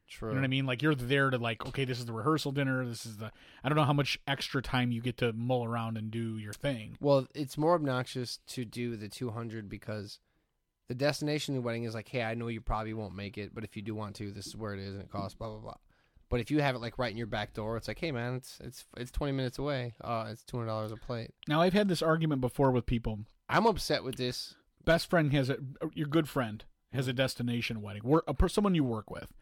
True. You know what I mean? Like you're there to like, okay, this is the rehearsal dinner. This is the. I don't know how much extra time you get to mull around and do your thing. Well, it's more obnoxious to do the 200 because the destination of the wedding is like, hey, I know you probably won't make it, but if you do want to, this is where it is and it costs blah blah blah. But if you have it like right in your back door, it's like, hey man, it's it's it's 20 minutes away. Uh, it's 200 dollars a plate. Now I've had this argument before with people. I'm upset with this. best friend has a your good friend has a destination wedding. Work a someone you work with.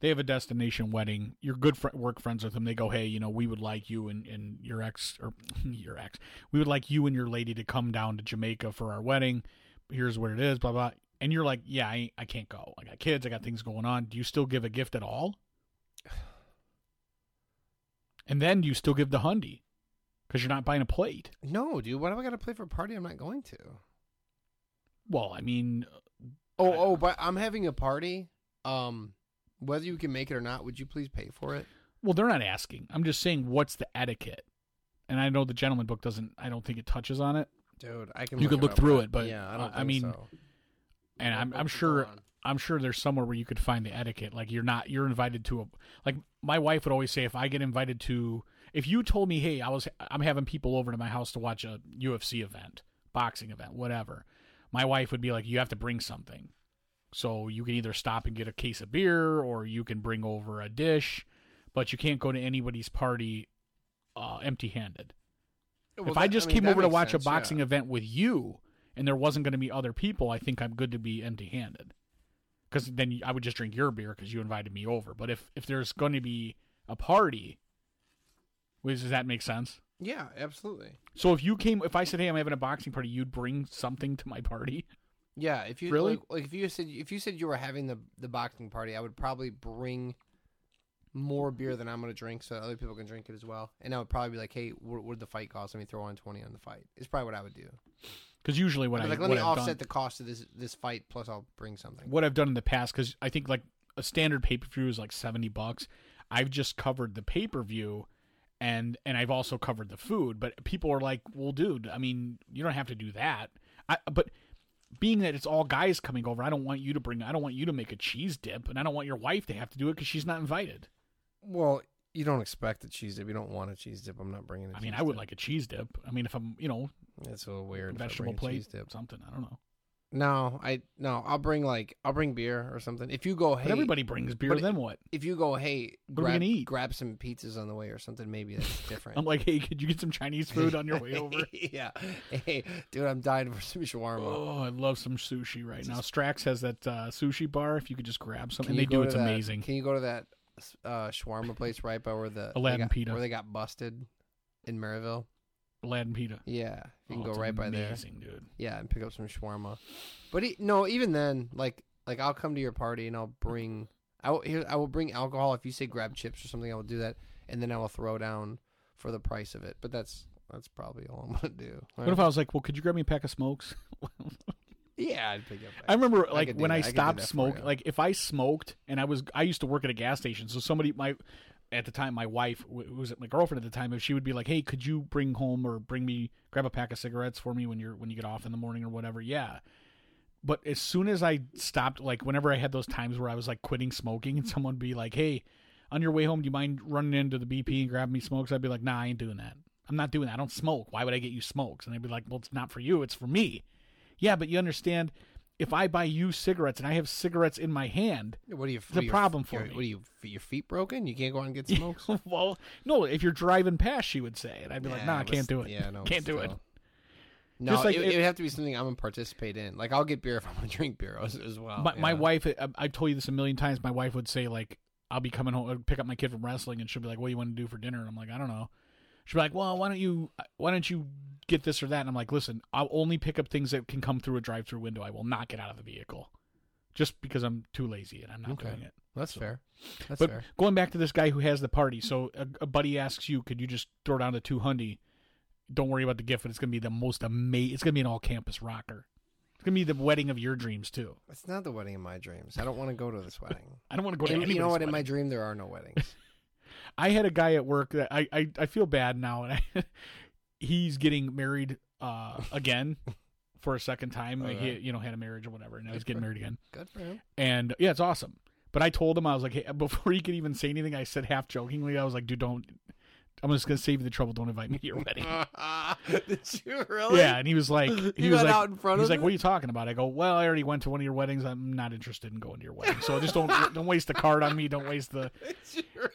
They have a destination wedding. Your good fr- work friends with them. They go, hey, you know, we would like you and, and your ex or your ex. We would like you and your lady to come down to Jamaica for our wedding. Here's what it is. Blah blah. And you're like, yeah, I I can't go. I got kids. I got things going on. Do you still give a gift at all? And then do you still give the hundy because you're not buying a plate? No, dude, what have I got to play for a party I'm not going to? Well, I mean, Oh, I- oh, but I'm having a party. Um, whether you can make it or not, would you please pay for it? Well, they're not asking. I'm just saying what's the etiquette. And I know the gentleman book doesn't. I don't think it touches on it. Dude, I can. You could look through it, but, yeah, I don't. I mean, so. And I'm I'm sure. I'm sure there's somewhere where you could find the etiquette. Like you're not you're invited to a like my wife would always say if I get invited to if you told me hey I was I'm having people over to my house to watch a UFC event, boxing event, whatever. My wife would be like you have to bring something. So you can either stop and get a case of beer or you can bring over a dish, but you can't go to anybody's party uh, empty-handed. Well, if that- I just mean, came over to watch sense, a boxing yeah. event with you and there wasn't going to be other people, I think I'm good to be empty-handed. Because then I would just drink your beer because you invited me over. But if if there's going to be a party, does that make sense? Yeah, absolutely. So if you came, if I said, "Hey, I'm having a boxing party," you'd bring something to my party. Yeah, if you Really? like, like if you said if you said you were having the the boxing party, I would probably bring more beer than I'm going to drink, so that other people can drink it as well. And I would probably be like, "Hey, what would the fight cost? Let me throw on twenty on the fight." It's probably what I would do. Because usually what I'd like, let what me I've offset done, the cost of this this fight, plus I'll bring something. what I've done in the past, because I think like a standard pay per view is like seventy bucks. I've just covered the pay per view, and and I've also covered the food. But people are like, "Well, dude, I mean, you don't have to do that." I, but being that it's all guys coming over, I don't want you to bring. I don't want you to make a cheese dip, and I don't want your wife to have to do it because she's not invited. Well, you don't expect a cheese dip. You don't want a cheese dip. I'm not bringing. a I mean, cheese I mean, I would dip. like a cheese dip. I mean, if I'm, you know, It's a weird. vegetable bring a cheese plate, dip. something. I don't know. No, I no. I'll bring like I'll bring beer or something. If you go, hey, But everybody brings beer. but Then what? If you go, hey, What grab, eat? grab some pizzas on the way or something. Maybe that's different. I'm like, hey, could you get some Chinese food on your way over? yeah. Hey, dude, I'm dying for some shawarma. Oh, I love some sushi right now. Strax has that uh, sushi bar. If you could just grab something, they do it's that- amazing. Can you go to that uh, shawarma place right by where the they Aladdin got, Pita. where they got busted in Maryville? Aladdin Pita. Yeah, you can Oh, go right by there. Amazing, dude. Yeah, and pick up some shawarma. But e no, even then, like like I'll come to your party and I'll bring I will here I will bring alcohol if you say grab chips or something. I will do that, and then I will throw down for the price of it. But that's that's probably all I'm gonna do. What if I was like, well, could you grab me a pack of smokes? Yeah, I'd pick up. I remember like do when. I I stopped smoking. Like if I smoked and I was, I used to work at a gas station. So somebody, my at the time, my wife who was my girlfriend at the time, if she would be like, "Hey, could you bring home or bring me grab a pack of cigarettes for me when you're when you get off in the morning or whatever?" Yeah. But as soon as I stopped, like whenever I had those times where I was like quitting smoking, and someone would be like, "Hey, on your way home, do you mind running into the BP and grabbing me smokes?" I'd be like, "Nah, I ain't doing that. I'm not doing that. I don't smoke. Why would I get you smokes?" And they'd be like, "Well, it's not for you. It's for me." Yeah, but you understand, if I buy you cigarettes and I have cigarettes in my hand, What are you? a problem for your, me. What are you? Your feet broken? You can't go out and get smokes. well, no, if you're driving past, she would say, and I'd be like, Yeah, "Nah, I can't do it. Yeah, no, can't do it." No, Just like it, it- would have to be something I'm gonna participate in. Like I'll get beer if I'm gonna drink beer as, as well. my, my wife, I, I've told you this a million times. My wife would say like, "I'll be coming home, I'd pick up my kid from wrestling," and she'll be like, "What do you want to do for dinner?" And I'm like, "I don't know." She'll be like, "Well, why don't you, why don't you get this or that?" And I'm like, "Listen, I'll only pick up things that can come through a drive-through window. I will not get out of the vehicle, just because I'm too lazy and I'm not Okay. doing it." That's So- fair. That's but fair. going back to this guy who has the party, so a, a buddy asks you, "Could you just throw down the 200? Don't worry about the gift, but it's gonna be the most amazing. It's gonna be an all-campus rocker. It's gonna be the wedding of your dreams too. It's not the wedding of my dreams. I don't want to go to this wedding. I don't want to go to And you know anybody's what? In my dream, there are no weddings. I had a guy at work that I I, I feel bad now, and I, he's getting married uh, again for a second time. Like he you know had a marriage or whatever, and now he's getting married again. Good for him. And yeah, it's awesome. But I told him I was like, hey, before he could even say anything, I said half jokingly, I was like, dude, don't. I'm just gonna save you the trouble. Don't invite me to your wedding. Did you really? Yeah, and he was like, he You was like, out in front he's like, it? what are you talking about? I go, well, I already went to one of your weddings. I'm not interested in going to your wedding. So just don't don't waste the card on me. Don't waste the. Really?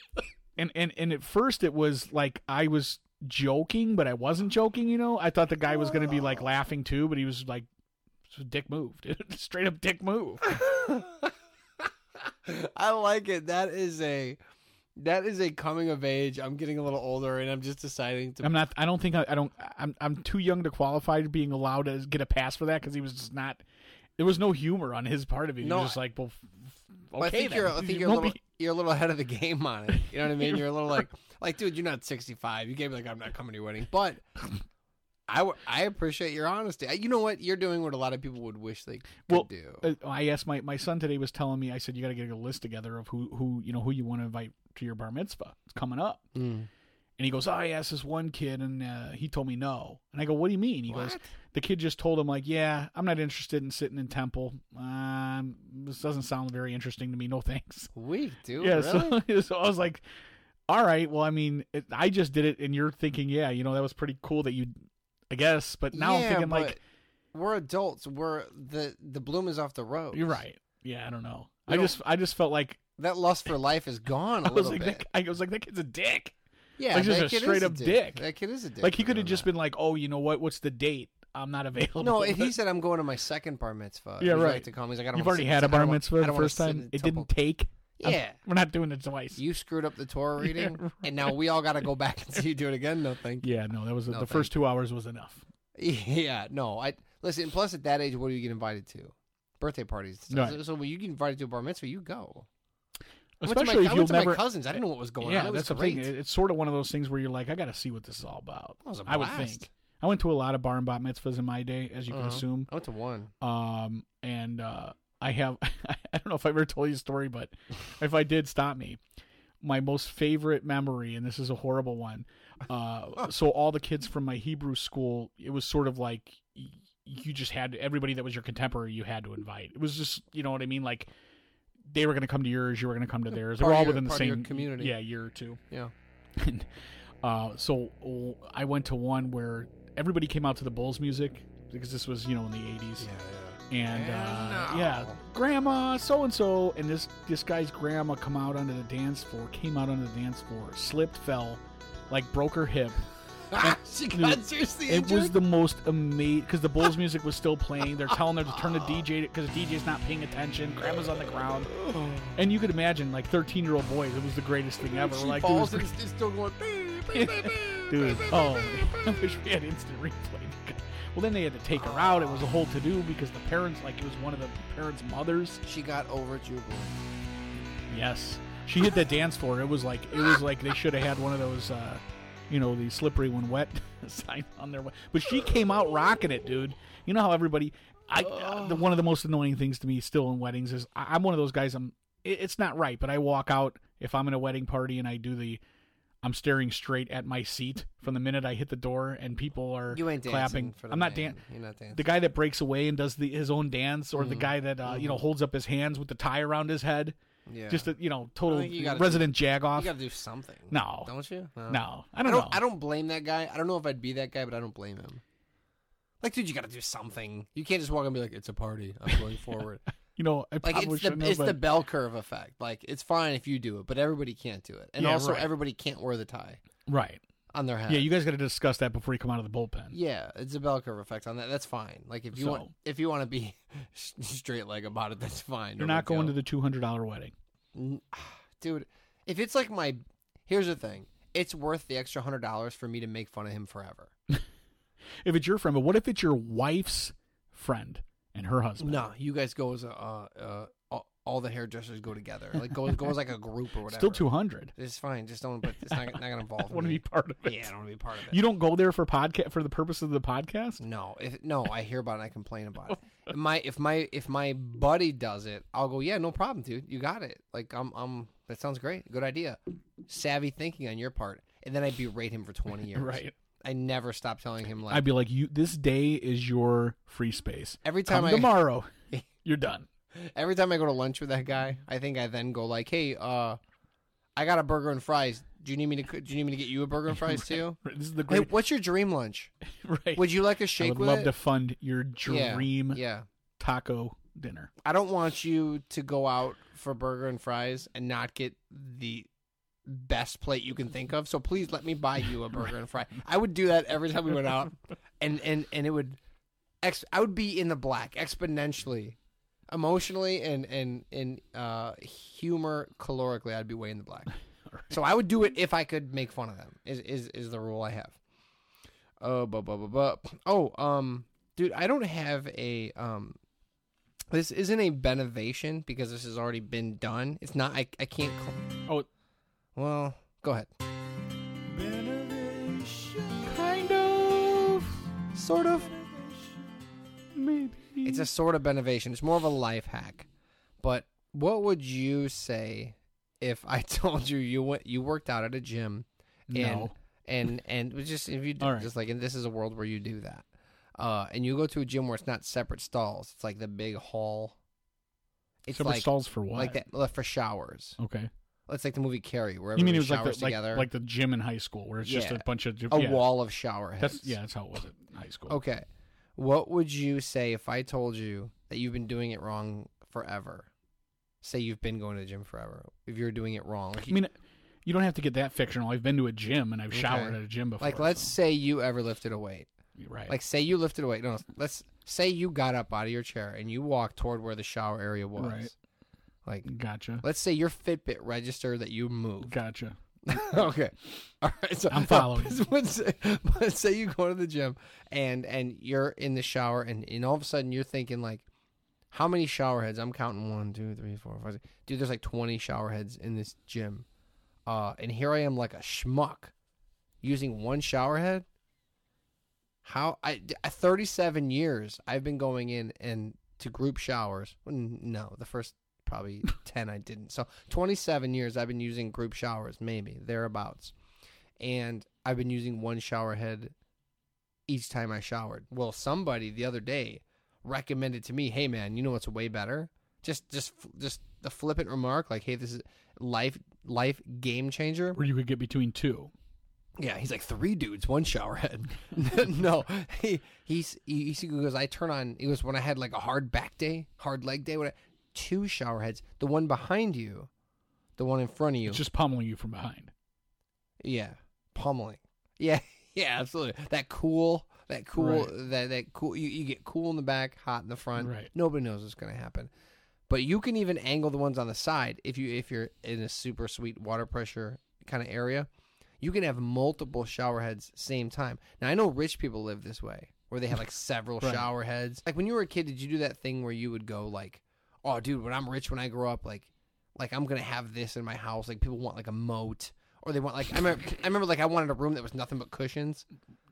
And and and at first it was like I was joking, but I wasn't joking. You know, I thought the guy was gonna be like oh. laughing too, but he was like, dick move, dude. straight up dick move. I like it. That is a that is a coming of age. I'm getting a little older, and I'm just deciding to. I'm not. I don't think I, I don't. I'm I'm too young to qualify to being allowed to get a pass for that because he was just not. There was no humor on his part of it. He No, was just like, well, okay. Well, I think then. you're. I think You you're a little. be- You're a little ahead of the game on it. You know what I mean? You're a little like, like, dude, you're not 65. You gave me like, I'm not coming to your wedding, but. I, w- I appreciate your honesty. I- You know what? You're doing what a lot of people would wish they could Well, do. Uh, I asked my, my son today was telling me I said you got to get a list together of who who you know who you want to invite to your bar mitzvah. It's coming up, Mm. and he goes, oh, I asked this one kid and uh, he told me no, and I go, what do you mean? He goes, the kid just told him like, yeah, I'm not interested in sitting in temple. Um, this doesn't sound very interesting to me. No thanks. Weak, dude. yeah, really? so, so I was like, all right, well, I mean, it, I just did it, and you're thinking, yeah, you know, that was pretty cool that you, I guess, but now I'm thinking like, we're adults. We're the the bloom is off the rose. you're right. Yeah, I don't know. I don't- just I just felt like That lust for life is gone a I was little like bit. that, I was like that kid's a dick. yeah, like just that a kid straight is a up dick. That kid is a dick. Like he could have just that. been like, oh, you know what? What's the date? I'm not available. No, if he said I'm going to my second bar mitzvah. Yeah, right. Like to come. He's like, I don't you've already had a bar mitzvah the first time. It didn't take. I'm- Yeah, we're not doing it twice. you screwed up the Torah reading, right. and now we all got to go back and see you do it again. No, thank you. yeah, no, that was No, the first two hours was enough. Yeah, no. I listen. Plus, at that age, what do you get invited to? Birthday parties. So, Right. so when you get invited to a bar mitzvah, you go. I went to Especially my, if you'll went to my never. cousins. I didn't know what was going yeah, on. Was that's the thing. It- It's sort of one of those things where you're like, I got to see what this is all about. That was a I would think. I went to a lot of bar and bat mitzvahs in my day, as you can Uh-huh. assume. I went to one. Um, and uh, I have I don't know if I ever told you a story, but if I did, stop me. My most favorite memory, and this is a horrible one. Uh, so all the kids from my Hebrew school, it was sort of like you just had everybody that was your contemporary, you had to invite. It was just you know what I mean, like they were going to come to yours, you were going to come to theirs. They were all your- within the part of your same community. yeah, year or two. Yeah. And uh, so I went to one where everybody came out to the Bulls music because this was you know in the eighties Yeah, and uh, And yeah, grandma so and so, and this this guy's grandma come out onto the dance floor, came out onto the dance floor, slipped, fell, like broke her hip. she got seriously It injured. was the most amazing because the Bulls music was still playing. They're telling her to turn the DJ because the DJ's not paying attention. Grandma's on the ground, and you could imagine like 13 year old boys. It was the greatest thing ever. She like, falls dude, and it's still going. "Beep, beep, beep, beep, dude, oh, I wish we had instant replay. Well, then they had to take her out. It was a whole to do because the parents, like, it was one of the parents' mothers. She got over jubilant. Yes, she hit the dance floor. It was like it was like they should have had one of those, uh, you know, the slippery when wet sign on their. But she came out rocking it, dude. You know how everybody. I uh, the one of the most annoying things to me still in weddings is I, I'm one of those guys. I'm. It, it's not right, but I walk out if I'm in a wedding party and I do the. I'm staring straight at my seat from the minute I hit the door, and people are You ain't clapping. for the I'm not dancing You're not dancing. the guy that breaks away and does the, his own dance, or the Mhm. guy that uh, you know Mhm. holds up his hands with the tie around his head, yeah. just a you know total you gotta resident jag you got to do something. No. don't you? no, I I don't, don't. know. I don't blame that guy. I don't know if I'd be that guy, but I don't blame him. Like, dude, you got to do something. You can't just walk and be like, "It's a party. I'm going forward." You know, I like, it's the it's the bell curve effect. Like, it's fine if you do it, but everybody can't do it, and Yeah, also right. everybody can't wear the tie right. on their head. Yeah, you guys got to discuss that before you come out of the bullpen. Yeah, it's a bell curve effect on that. That's fine. Like if you So- want, if you want to be straight leg about it, that's fine. You're No not going to the two hundred dollar wedding. Dude. If it's like my, here's the thing. It's worth the extra hundred dollars for me to make fun of him forever. If it's your friend, but what if it's your wife's friend and her husband? No, you guys go as a, uh, uh, all, the hairdressers go together. Like go go as like a group or whatever. still two hundred. It's fine. Just don't. But it's not, not gonna involve want to be part of it. Yeah, I don't want to be part of it. You don't go there for podcast for the purpose of the podcast. No, if no, I hear about it. and I complain about it. If my if my if my buddy does it, I'll go. Yeah, no problem, dude. You got it. Like I'm I'm. That sounds great. Good idea. Savvy thinking on your part. And then I berate him for twenty years. Right. I never stop telling him like I'd be like, you. This day is your free space. every time Come I tomorrow, you're done. every time I go to lunch with that guy, I think I then go like, hey, uh, I got a burger and fries. Do you need me to? Do you need me to get you a burger and fries too? This is the Hey, great. what's your dream lunch? right. Would you like a I shake? I would with love it? to fund your Yeah, dream Yeah. taco dinner. I don't want you to go out for burger and fries and not get the best plate you can think of. So please let me buy you a burger and fry. I would do that every time we went out, and and and it would, ex- I would be in the black exponentially, emotionally and and and uh, humor calorically. I'd be way in the black. So I would do it if I could make fun of them. Is is is the rule I have. Oh, bu- bu- bu- bu- oh, um, dude, I don't have a um. This isn't a benovation because this has already been done. It's not. I I can't. Cl- Oh, well, go ahead. kind of, Sort of. maybe. It's a sort of benovation. It's more of a life hack. But what would you say if I told you you went you worked out at a gym no. and and just if you do, right. just like and this is a world where you do that, uh, and you go to a gym where it's not separate stalls. It's like the big hall. It's Separate like stalls for what? like that for showers. Okay. It's like the movie Carrie, where You mean everybody it was like showers the, together. like the gym in high school where it's just Yeah. a bunch of a yeah. wall of shower heads. That's yeah, that's how it was at high school. Okay. What would you say if I told you that you've been doing it wrong forever? Say you've been going to the gym forever. If you're doing it wrong. Like, I mean, you don't have to get that fictional. I've been to a gym and I've showered at a gym before. like let's so- say you ever lifted a weight. right. Like say you lifted a weight. No, let's say you got up out of your chair and you walked toward where the shower area was. Right. Like gotcha. let's say your Fitbit register that you moved. Gotcha. okay. All right. So I'm following. Let's say, let's say you go to the gym and and you're in the shower and, and all of a sudden you're thinking like, how many shower heads? I'm counting one, two, three, four, five. Six. Dude, there's like 20 shower heads in this gym. Uh, and here I am like a schmuck using one shower head. How I 37 years I've been going in and to group showers. No, the first probably 10 I didn't. So 27 years I've been using group showers, maybe thereabouts. And I've been using one shower head each time I showered. Well, somebody the other day recommended to me, "Hey man, you know what's way better? Just just just the flippant remark like, "Hey, this is life life game changer." Where you could get between two. Yeah, he's like three dudes, one shower head. no, he he's he, he goes. I turn on. It was when I had like a hard back day, hard leg day. When I, two shower heads. The one behind you, the one in front of you. It's just pummeling you from behind. yeah, pummeling. Yeah, yeah, absolutely. That cool, that cool, Right. that that cool. You, you get cool in the back, hot in the front. Right. Nobody knows what's going to happen. But you can even angle the ones on the side if you if you're in a super sweet water pressure kind of area. You can have multiple shower heads same time. Now I know rich people live this way where they have like several Right. shower heads. Like when you were a kid, did you do that thing where you would go like, "Oh, dude, when I'm rich when I grow up, like, like I'm gonna have this in my house." Like people want like a moat, or they want like I remember I remember like I wanted a room that was nothing but cushions.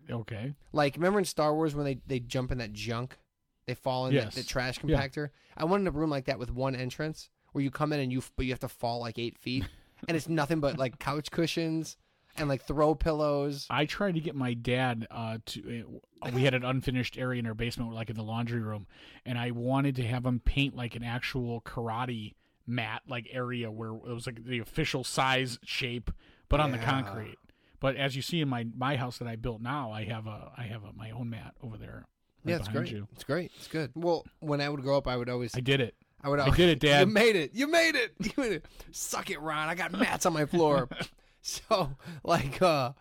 Okay. Like remember in Star Wars when they they jump in that junk, they fall in Yes. the, the trash Yeah. compactor. I wanted a room like that with one entrance where you come in and you but you have to fall like eight feet, and it's nothing but like couch cushions and like throw pillows. I tried to get my dad uh, to. Uh, we had an unfinished area in our basement, like in the laundry room, and I wanted to have him paint like an actual karate mat, like area where it was like the official size shape, but on the concrete. But as you see in my my house that I built now, I have a I have a, my own mat over there. right yeah, it's great. You. It's great. It's good. Well, when I would grow up, I would always I did it. I would. Always, I did it, Dad. You made it. You made it. You made it. Suck it, Ron. I got mats on my floor. so, like, uh,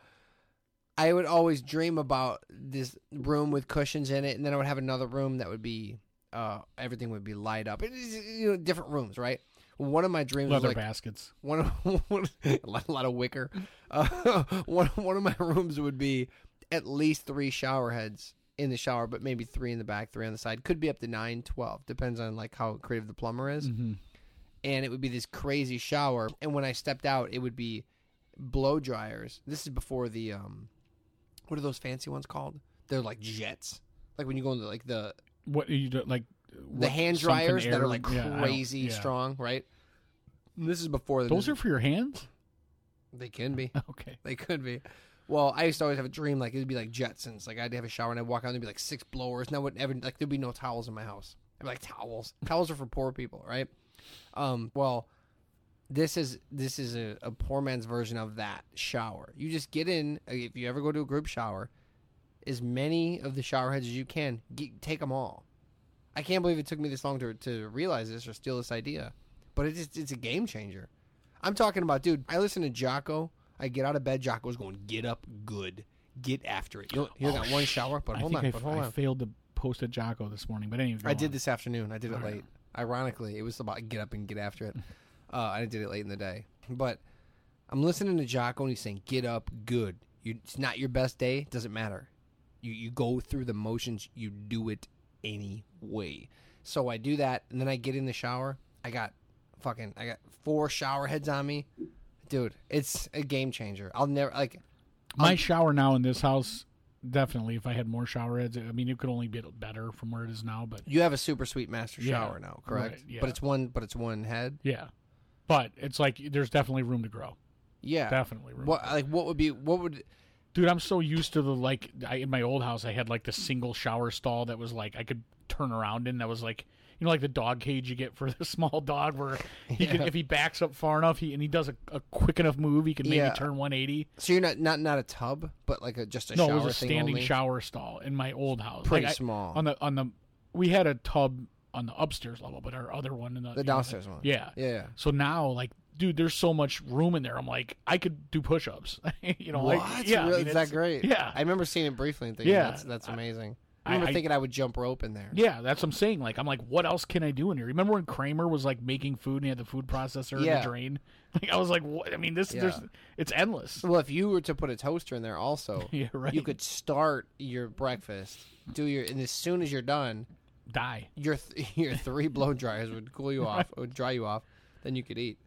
I would always dream about this room with cushions in it, and then I would have another room that would be, uh, everything would be light up. It you know, different rooms, right? One of my dreams Leather was like baskets. one of one, a lot- a lot of wicker. Uh, one one of my rooms would be at least three shower heads in the shower, but maybe three in the back, three on the side. Could be up to nine, twelve, depends on like how creative the plumber is. hmm And it would be this crazy shower. And when I stepped out, it would be blow dryers. This is before the um, what are those fancy ones called? They're like jets. Like when you go into like the What are you do, like the hand dryers that are like yeah, crazy yeah. strong, right? This is before the Those are for your hands. they can be. Okay. They could be. Well, I used to always have a dream like it would be like Jetsons. Like I'd have a shower and I'd walk out and there'd be like six blowers. And I would ever like there'd be no towels in my house. I'd be like towels. towels are for poor people, right? Um. Well, this is this is a, a poor man's version of that shower. You just get in. uh, If you ever go to a group shower, as many of the shower heads as you can. Get, take them all. I can't believe it took me this long to to realize this or steal this idea, but it's just, it's a game changer. I'm talking about, dude. I listen to Jocko. I get out of bed. Jocko's going, get up, good, get after it. You know, he Oh, got one shower, but I hold on, I, but hold I on. failed to post a Jocko this morning, but anyway, I did this afternoon. I did it All right. late. Ironically, it was about get up and get after it. Uh, I did it late in the day, but I'm listening to Jocko and he's saying, "Get up, good. You, it's not your best day. Doesn't matter. You you go through the motions. You do it anyway." So I do that, and then I get in the shower. I got fucking I got four shower heads on me, dude. It's a game changer. I'll never like. My I'll- shower now in this house, definitely. If I had more shower heads, I mean, it could only be better from where it is now. But You have a super sweet master Yeah, shower now, correct? right, yeah. But it's one. But it's one head. yeah, but it's like there's definitely room to grow. Yeah. Definitely room. What to grow. like what would be what would Dude, I'm so used to the like. I, in my old house, I had like the single shower stall that was like I could turn around in. That was like you know like the dog cage you get for the small dog, where he can if he backs up far enough, he and he does a, a quick enough move, he can maybe Yeah. turn 180. So you're not not not a tub, but like a just a no, it was a standing only? shower stall in my old house. Pretty Like, I- small. on the on the we had a tub on the upstairs level, but our other one in the the you know, downstairs one. Yeah. Yeah. yeah. So now, like, dude, there's so much room in there. I'm like, I could do push-ups. you know, What? like, yeah, I mean, is that great? Yeah, I remember seeing it briefly and thinking Yeah. that's that's amazing. I I- remember I- thinking I would jump rope in there. yeah. That's what I'm saying. Like, I'm like, what else can I do in here? Remember when Kramer was like making food and he had the food processor in the drain? Like, I was like, what? I mean, this, there's, it's endless. Well, if you were to put a toaster in there also, Yeah, right. you could start your breakfast, do your and as soon as you're done, die. your th- your three blow dryers would cool you off, would dry you off, then you could eat.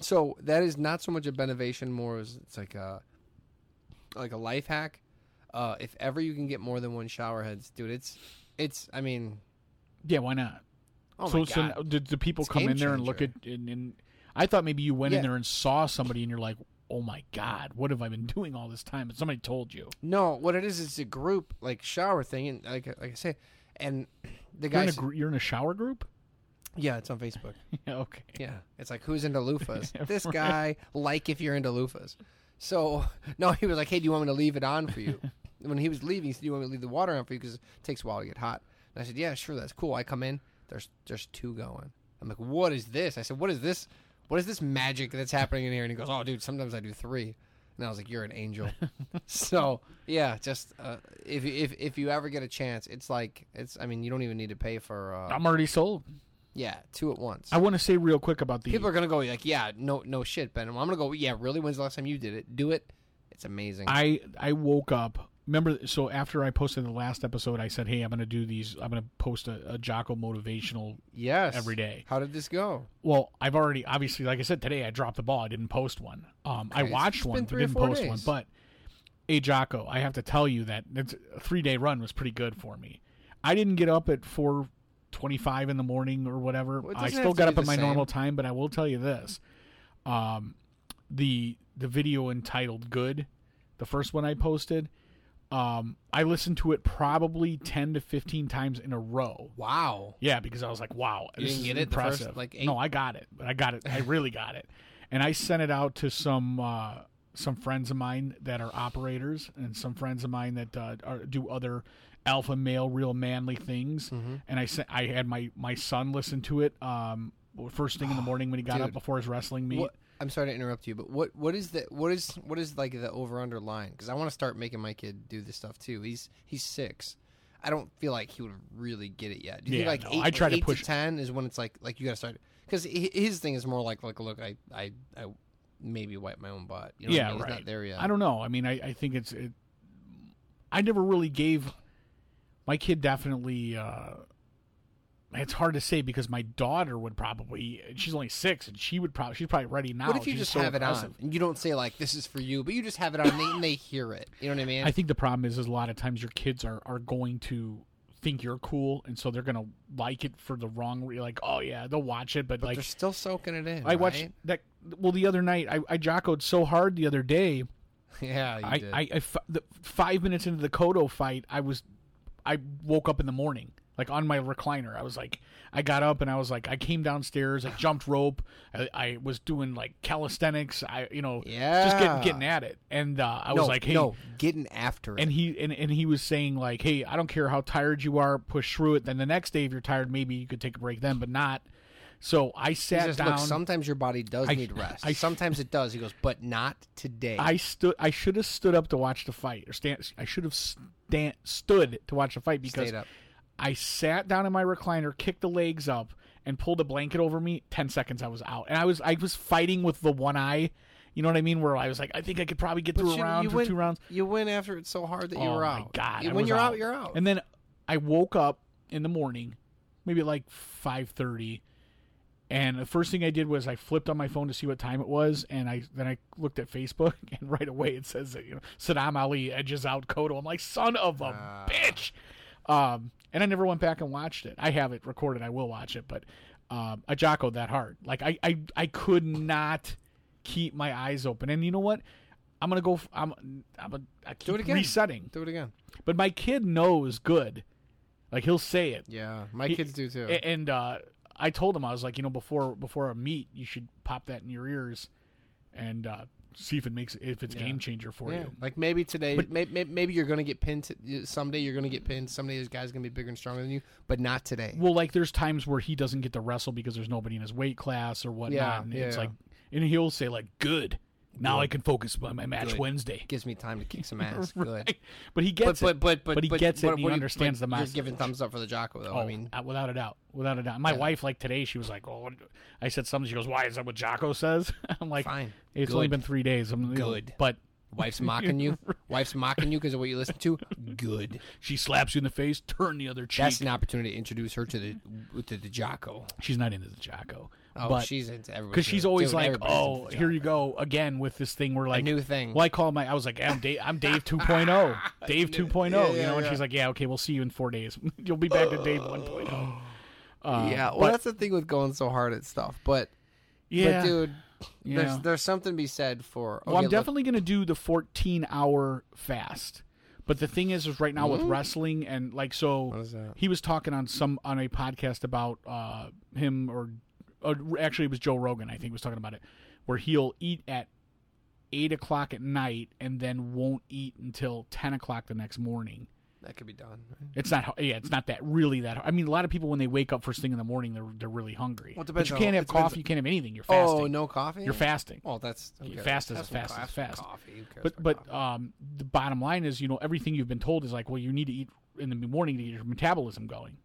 So that is not so much a benovation, more as it's like a like a life hack. Uh, if ever you can get more than one shower heads, dude, it's it's. I mean, Yeah, why not? oh so, my god, the people It's come in there and look at? And, and I thought maybe you went in there and saw somebody, and you're like, oh my god, what have I been doing all this time? And somebody told you. no, what it is, it's a group like shower thing, and like like I say, and the You're in, a, gr- you're in a shower group. yeah, it's on Facebook. yeah, okay. Yeah, it's like who's into loofahs? Yeah, this right. guy like if you're into loofahs. So no, he was like, "Hey, do you want me to leave it on for you?" when he was leaving, he said, "Do you want me to leave the water on for you because it takes a while to get hot?" And I said, "Yeah, sure, that's cool." I come in, there's there's two going. I'm like, "What is this?" I said, "What is this? What is this magic that's happening in here?" And he goes, "Oh, dude, sometimes I do three. And I was like, "You're an angel." so yeah, just uh, if you- if if you ever get a chance, it's like it's. I mean, you don't even need to pay for. Uh, I'm already sold. yeah, two at once. I want to say real quick about the People are gonna go like, "Yeah, no, no shit, Ben." I'm gonna go, "Yeah, really? When's the last time you did it? Do it. It's amazing." I I woke up. Remember, so after I posted the last episode, I said, "Hey, I'm going to do these. I'm going to post a, a Jocko motivational yes. every day." How did this go? Well, I've already obviously, like I said today, I dropped the ball. I didn't post one. Um, I watched one, but didn't post one. But a Jocko, I have to tell you that it's, a three day run was pretty good for me. I didn't get up at four twenty five in the morning or whatever. Well, I still got up at my same. normal time, but I will tell you this: um, the the video entitled "Good," the first one I posted. Um, I listened to it probably ten to fifteen times in a row. Wow. Yeah, because I was like, wow, You didn't get it the first, impressive. like, eight? no, I got it, but I got it. I really got it, and I sent it out to some uh, some friends of mine that are operators, and some friends of mine that uh, are, do other alpha male, real manly things. Mm-hmm. And I sent, I had my my son listen to it um, first thing in the morning when he got up before his wrestling meet. What, I'm sorry to interrupt you, but what what is the what is what is like the over under line? Because I want to start making my kid do this stuff too. He's he's six. I don't feel like he would really get it yet. Do you Yeah, think like no, eight, I try to eight push- ten is when it's like like you got to start? Because his thing is more like like look, I I I maybe wipe my own butt. You know yeah, I mean? Right. not there yet. I don't know. I mean, I, I think it's. It, I never really gave. My kid definitely. Uh, it's hard to say because my daughter would probably. She's only six, and she would probably. She's probably ready now. What if you She's just so have it on and you don't say like this is for you, but you just have it on and they, and they hear it. You know what I mean? I think the problem is, is a lot of times your kids are are going to think you're cool, and so they're gonna like it for the wrong. re- Like, oh yeah, they'll watch it, but, but like they're still soaking it in. I watched right? that. Well, the other night I I jockoed so hard the other day. Yeah, you I, did. I, I the, five minutes into the Cotto fight, I was, I woke up in the morning, like on my recliner. I was like, I got up and I was like, I came downstairs, I jumped rope, I, I was doing like calisthenics, I, you know, just Yeah. getting getting at it, and uh, I was like, hey, no, getting after it. and he and, and he was saying like, hey, I don't care how tired you are, push through it. Then the next day, if you're tired, maybe you could take a break then, but not. So I sat says, down. Look, sometimes your body does I- need rest. I- sometimes it does. He goes, but not today. I stood. I should have stood up to watch the fight, or stand. I should have stand, stood to watch the fight because Stayed up. I sat down in my recliner, kicked the legs up, and pulled a blanket over me. Ten seconds, I was out, and I was I was fighting with the one eye. You know what I mean? Where I was like, I think I could probably get But through you- a round you or two rounds. You win after it so hard that you oh were out. god! You- when you're out. you're out. And then I woke up in the morning, maybe like five thirty, and the first thing I did was I flipped on my phone to see what time it was, and I then I looked at Facebook, and right away it says that you know Sadam Ali edges out Cotto. I'm like, son of a Ah. bitch. Um, and I never went back and watched it. I have it recorded. I will watch it, but um, I jockoed that hard. Like I, I, I could not keep my eyes open. And you know what? I'm gonna go. f- I'm. I'm. A, I keep it again. resetting. Do it again. But my kid knows good. Like he'll say it. Yeah, my He- kids do too. And uh, I told him I was like, you know, before before a meet, you should pop that in your ears, and uh, see if it makes if it's Yeah. game changer for yeah, you. like maybe today, But- maybe, maybe you're gonna get pinned. To, someday you're gonna get pinned. Someday this guy's gonna be bigger and stronger than you, but not today. Well, like there's times where he doesn't get to wrestle because there's nobody in his weight class or whatnot. Yeah, and yeah, it's like, and he'll say like, "Good, now. I can focus on my match Good. Wednesday." Gives me time to kick some ass. Good. Right? But he gets But, it. but but but he gets it and he you- understands the You're message. giving thumbs up for the Jocko though. Oh, I mean, uh, without a doubt, without a doubt. My wife, like today, she was like, "Oh," what-" I said something. She goes, "Why is that what Jocko says?" I'm like, fine. "It's Good. only been three days." I'm Good. but Wife's mocking you. Wife's mocking you because of what you listen to. Good. she slaps you in the face. Turn the other cheek. That's an opportunity to introduce her to the to the Jocko. she's not into the Jocko, Oh, but she's into everybody. because she's always like, "Oh, here you go again with this thing." Where A like, new thing. well, I call my, I was like, "I'm Dave, I'm Dave 2.0, Dave 2.0," yeah, you yeah, know, and yeah. she's like, "Yeah, okay, we'll see you in four days. You'll be back to Dave 1.0." Uh, yeah, well, but- that's the thing with going so hard at stuff. But, yeah, but dude, Yeah. there's there's something to be said for. Well, I'm definitely going to do the 14 hour fast. But the thing is, is right now with Mm. wrestling and like so, What is that? he was talking on some on a podcast about uh, him or, or actually it was Joe Rogan I think was talking about it, where he'll eat at eight o'clock at night and then won't eat until ten o'clock the next morning. That could be done. Right? It's not, yeah, it's not that really that. I mean, a lot of people when they wake up first thing in the morning, they're they're really hungry. Well, it but you can't have coffee. You can't have anything. You're fasting. Oh, no coffee. You're fasting. Well, that's okay. fast as fast as fast. Coffee. But but coffee? um, the bottom line is, you know, everything you've been told is like, well, you need to eat in the morning to get your metabolism going.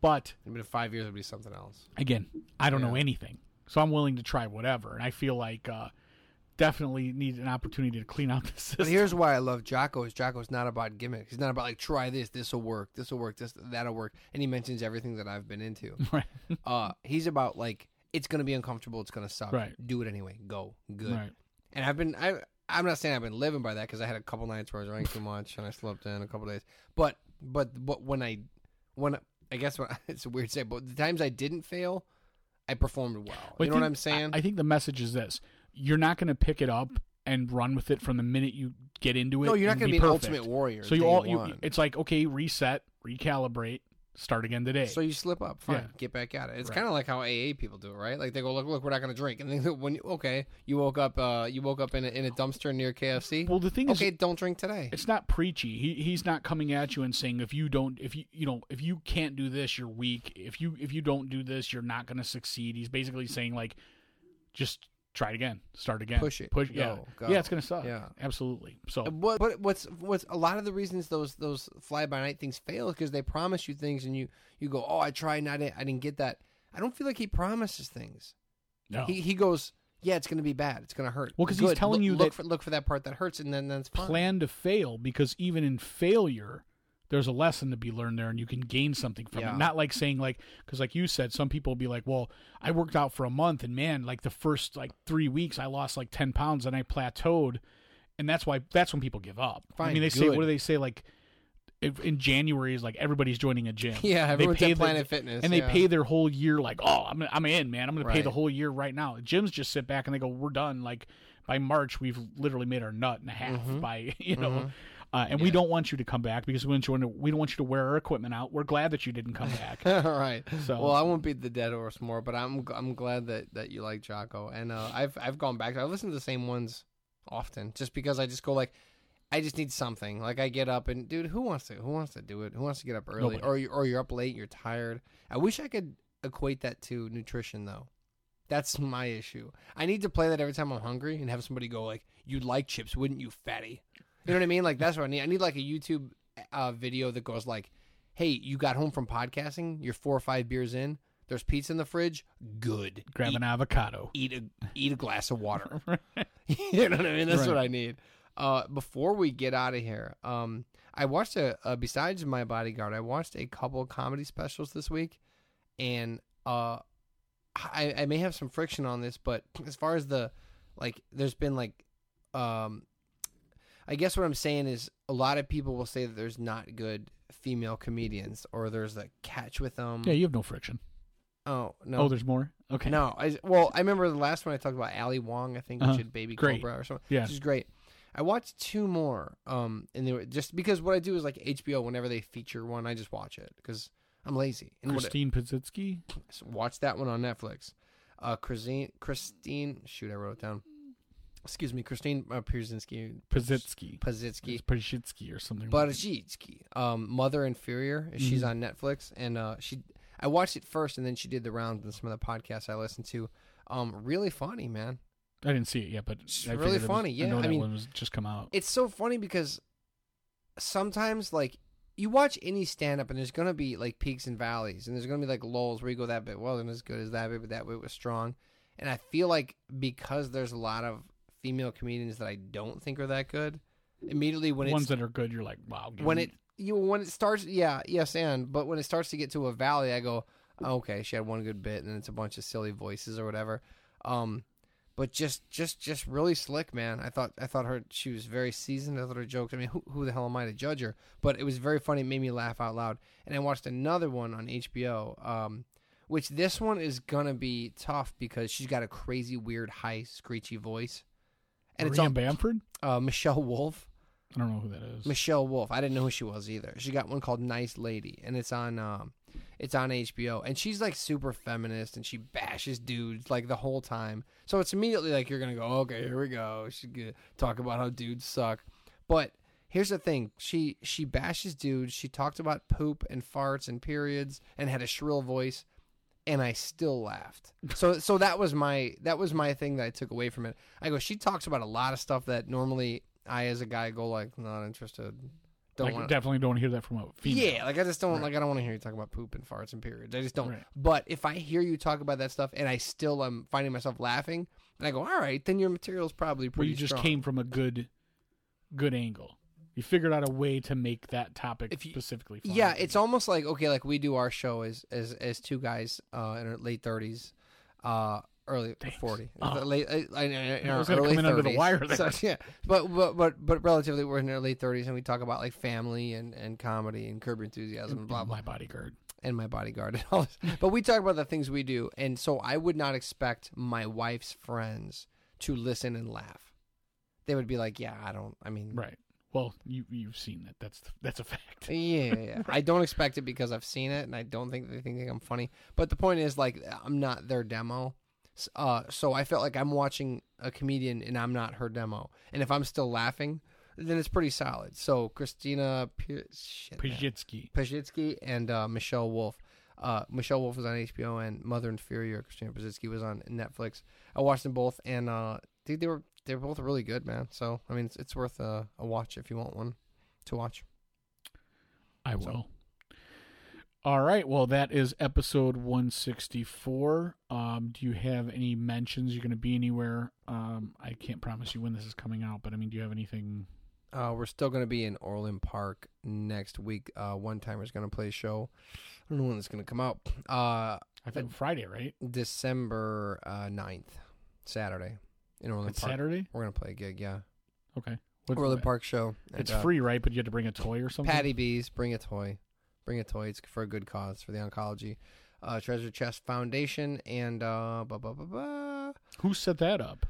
But I mean, in five years it'll be something else. again, I don't know anything, so I'm willing to try whatever. And I feel like uh, definitely need an opportunity to clean out the But system. here's why I love Jocko. Is Jocko's not about gimmicks. He's not about like try this, this will work, this will work, this that'll work, and he mentions everything that I've been into. right, uh, he's about like it's gonna be uncomfortable, it's gonna suck. Right. Do it anyway. Go. Good. right. And I've been I I'm not saying I've been living by that because I had a couple nights where I was drank too much and I slept in a couple days. But but but when I when I guess what, it's a weird to say, but the times I didn't fail, I performed well. But you know what think- I'm saying? I, I think the message is this: you're not going to pick it up and run with it from the minute you get into it. no, you're not going to be be an ultimate warrior. So you all you, it's like okay, reset, recalibrate, start again today. So you slip up, fine, Yeah. get back at it. It's Right. kind of like how AA people do it, right? Like they go, look, look, we're not going to drink, and then when you, okay, you woke up, uh, you woke up in a, in a dumpster near KFC. well, the thing is, okay, don't drink today. it's not preachy. He he's not coming at you and saying if you don't if you you know if you can't do this you're weak. If you if you don't do this you're not going to succeed. He's basically saying like just try it again, start again, Push it. push. yeah, oh, Go. Go. yeah, it's going to suck. Yeah. absolutely. So What, what what's what's a lot of the reasons those those fly by night things fail is because they promise you things and you you go oh I tried and I didn't I didn't get that I don't feel like he promises things no. he he goes yeah it's gonna be bad it's gonna hurt Well, because he's telling Look- you look that- for look for that part that hurts and then that's fine plan to fail because even in failure there's a lesson to be learned there and you can gain something from Yeah. it not like saying like because like you said some people will be like well i worked out for a month and man like the first like three weeks i lost like 10 pounds and i plateaued and that's why that's when people give up i mean they say what do they say like if in january is like everybody's joining a gym yeah They everyone's pay at the- Planet Fitness and they yeah. pay their whole year like oh i'm, I'm in man i'm gonna pay the whole year right now gyms just sit back and they go we're done like by march we've literally made our nut and a half Mhm. by you know Mhm. Uh, and we don't want you to come back because we want you to, we don't want you to wear our equipment out we're glad that you didn't come back All right. So- well, I won't beat the dead horse more, but I'm I'm glad that, that you like Jocko, and uh, I've I've gone back. I listen to the same ones often, just because I just go like, I just need something. Like I get up and dude, who wants to who wants to do it? Who wants to get up early? Nobody. Or you or you're up late, you're tired. I wish I could equate that to nutrition though. That's my issue. I need to play that every time I'm hungry and have somebody go like, "You'd like chips, wouldn't you, fatty?" You know what I mean? Like that's what I need. I need like a YouTube uh, video that goes like, "Hey, you got home from podcasting. You're four or five beers in. There's pizza in the fridge. Good. grab eat, an avocado eat a eat a glass of water. you know what I mean? That's what I need. Uh, before we get out of here, um, I watched a, uh besides my bodyguard, I watched a couple comedy specials this week, and uh, I, I may have some friction on this, but as far as the like, there's been like, um, I guess what I'm saying is a lot of people will say that there's not good female comedians or there's a catch with them. yeah you have no friction Oh no, oh there's more okay no, I well, I remember the last one I talked about Ali Wong, I think, Uh-huh. which had Baby Great. Cobra or something. Yeah. Which is great. I watched two more, um, and they were just because what I do is like HBO. Whenever they feature one, I just watch it because I'm lazy. And christine pizitsky so watch that one on Netflix. Uh, Christine, Christine, shoot, I wrote it down. Excuse me, Christine uh, Pierzynski, Pazsitzky, It's Pazsitzky or something Pazsitzky. Um, Mother Inferior. She's Mhm. on Netflix, and uh, she. I watched it first, and then she did the rounds and some of the podcasts I listened to. Um, really funny, man. i didn't see it yet but It's I really it was- funny, yeah, i know I that mean- one was just come out It's so funny because sometimes, like, you watch any stand up, and there's gonna be like peaks and valleys, and there's gonna be like lulls where you go that bit wasn't as good as that bit, but that bit was strong. And I feel like because there's a lot of female comedians that I don't think are that good, immediately when ones that are good you're like wow when me- it you when it starts yeah yes and but when it starts to get to a valley i go okay she had one good bit and then it's a bunch of silly voices or whatever. Um but just just just really slick man. I thought i thought her she was very seasoned. I thought her jokes i mean who, who the hell am i to judge her? But it was very funny. It made me laugh out loud. And i watched another one on hbo um which this one is gonna be tough because she's got a crazy weird high screechy voice and it's Maria on bamford uh, michelle wolf i don't know who that is Michelle Wolf. I didn't know who she was either. She got one called Nice Lady, and it's on. Um, It's on HBO, and she's like super feminist, and she bashes dudes like the whole time. So it's immediately like you're gonna go, okay, here we go. She's gonna talk about how dudes suck. But here's the thing: she she bashes dudes. She talked about poop and farts and periods, and had a shrill voice, and I still laughed. So so that was my that was my thing that I took away from it. I go, she talks about a lot of stuff that normally I as a guy go like not interested. Don't Like, want definitely don't want to hear that from a female. yeah, like I just don't Right. like. I don't want to hear you talk about poop and farts and periods. I just don't. Right. But if I hear you talk about that stuff and I still am finding myself laughing, and I go, "All right, then your material's probably pretty you just strong." came from a good, good angle. You figured out a way to make that topic you- specifically. Fun. Yeah, it's almost like okay, like we do our show as as as two guys uh, in our late thirties, uh, early Thanks. forty, Oh. late uh, in, in I our early come in under the 30s. wire there. So, yeah, but but but but relatively, we're in our late thirties, and we talk about like family and and comedy and Curb Enthusiasm and blah blah My bodyguard. and my bodyguard and all this. But we talk about the things we do, and so I would not expect my wife's friends to listen and laugh. They would be like, "Yeah, I don't. I mean, Right. Well, you you've seen that. That's that's a fact. yeah, yeah. I don't expect it because I've seen it, and I don't think they think I'm funny. But the point is, like, I'm not their demo. Uh, so I felt like I'm watching a comedian, and I'm not her demo. And if I'm still laughing, then it's pretty solid. So Christina P- shit. Pajitsky. And uh, Michelle Wolf. Uh, Michelle Wolf was on HBO, and Mother Inferior. Christina Pazsitzky was on Netflix. I watched them both, and uh, dude, they were they were both really good, man. So I mean, it's, it's worth a, a watch if you want one to watch. I So- will. All right. Well, that is episode 164. Um, do you have any mentions? You're going to be anywhere? Um, I can't promise you when this is coming out, but I mean, do you have anything? Uh, we're still going to be in Orland Park next week. Uh, One Timer's going to play a show. I don't know when it's going to come out. Uh, I think Friday, right? December uh, 9th, Saturday, in Orland It's Park. Saturday. We're going to play a gig, yeah. Okay. What- Orland Park show. It's And, uh, free, right? But you have to bring a toy or something. Patty B's, bring a toy. Bring a toy. It's for a good cause for the oncology. Uh, Treasure Chest Foundation and uh, ba ba ba ba. Who set that up?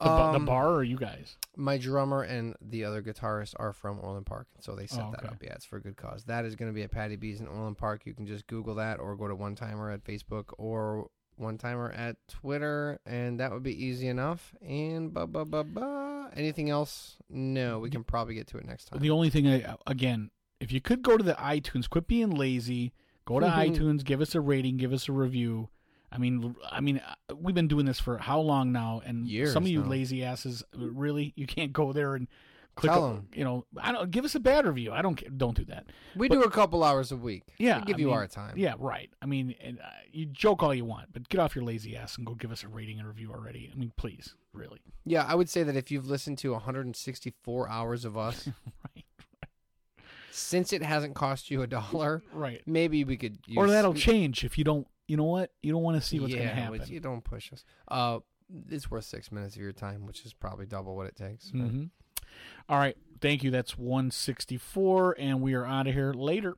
The, the Um, bar or you guys? My drummer and the other guitarist are from Orland Park, so they set Oh, that okay. up. Yeah, it's for a good cause. That is going to be at Patty B's in Orland Park. You can just Google that or go to One Timer at Facebook or One Timer at Twitter, and that would be easy enough. And ba ba ba ba. Anything else? No, we can probably get to it next time. The only thing I again, if you could go to the iTunes, quit being lazy. Go to iTunes, give us a rating, give us a review. I mean, I mean, uh, we've been doing this for how long now? And Years some of you now. lazy asses, really, you can't go there and click. Tell a- 'em. You know, I don't give us a bad review. I don't. ca- Don't do that. we but- do a couple hours a week. Yeah, we give I you mean, our time. Yeah, right. I mean, and, uh, you joke all you want, but get off your lazy ass and go give us a rating and review already. I mean, please, really. Yeah, I would say that if you've listened to 164 hours of us right. since it hasn't cost you a dollar, Right. maybe we could. Use, Or that'll change if you don't. You know what? You don't want to see what's yeah, going to happen. You don't push us. Uh, it's worth six minutes of your time, which is probably double what it takes. hmm All right. Thank you. That's 164, and we are out of here later.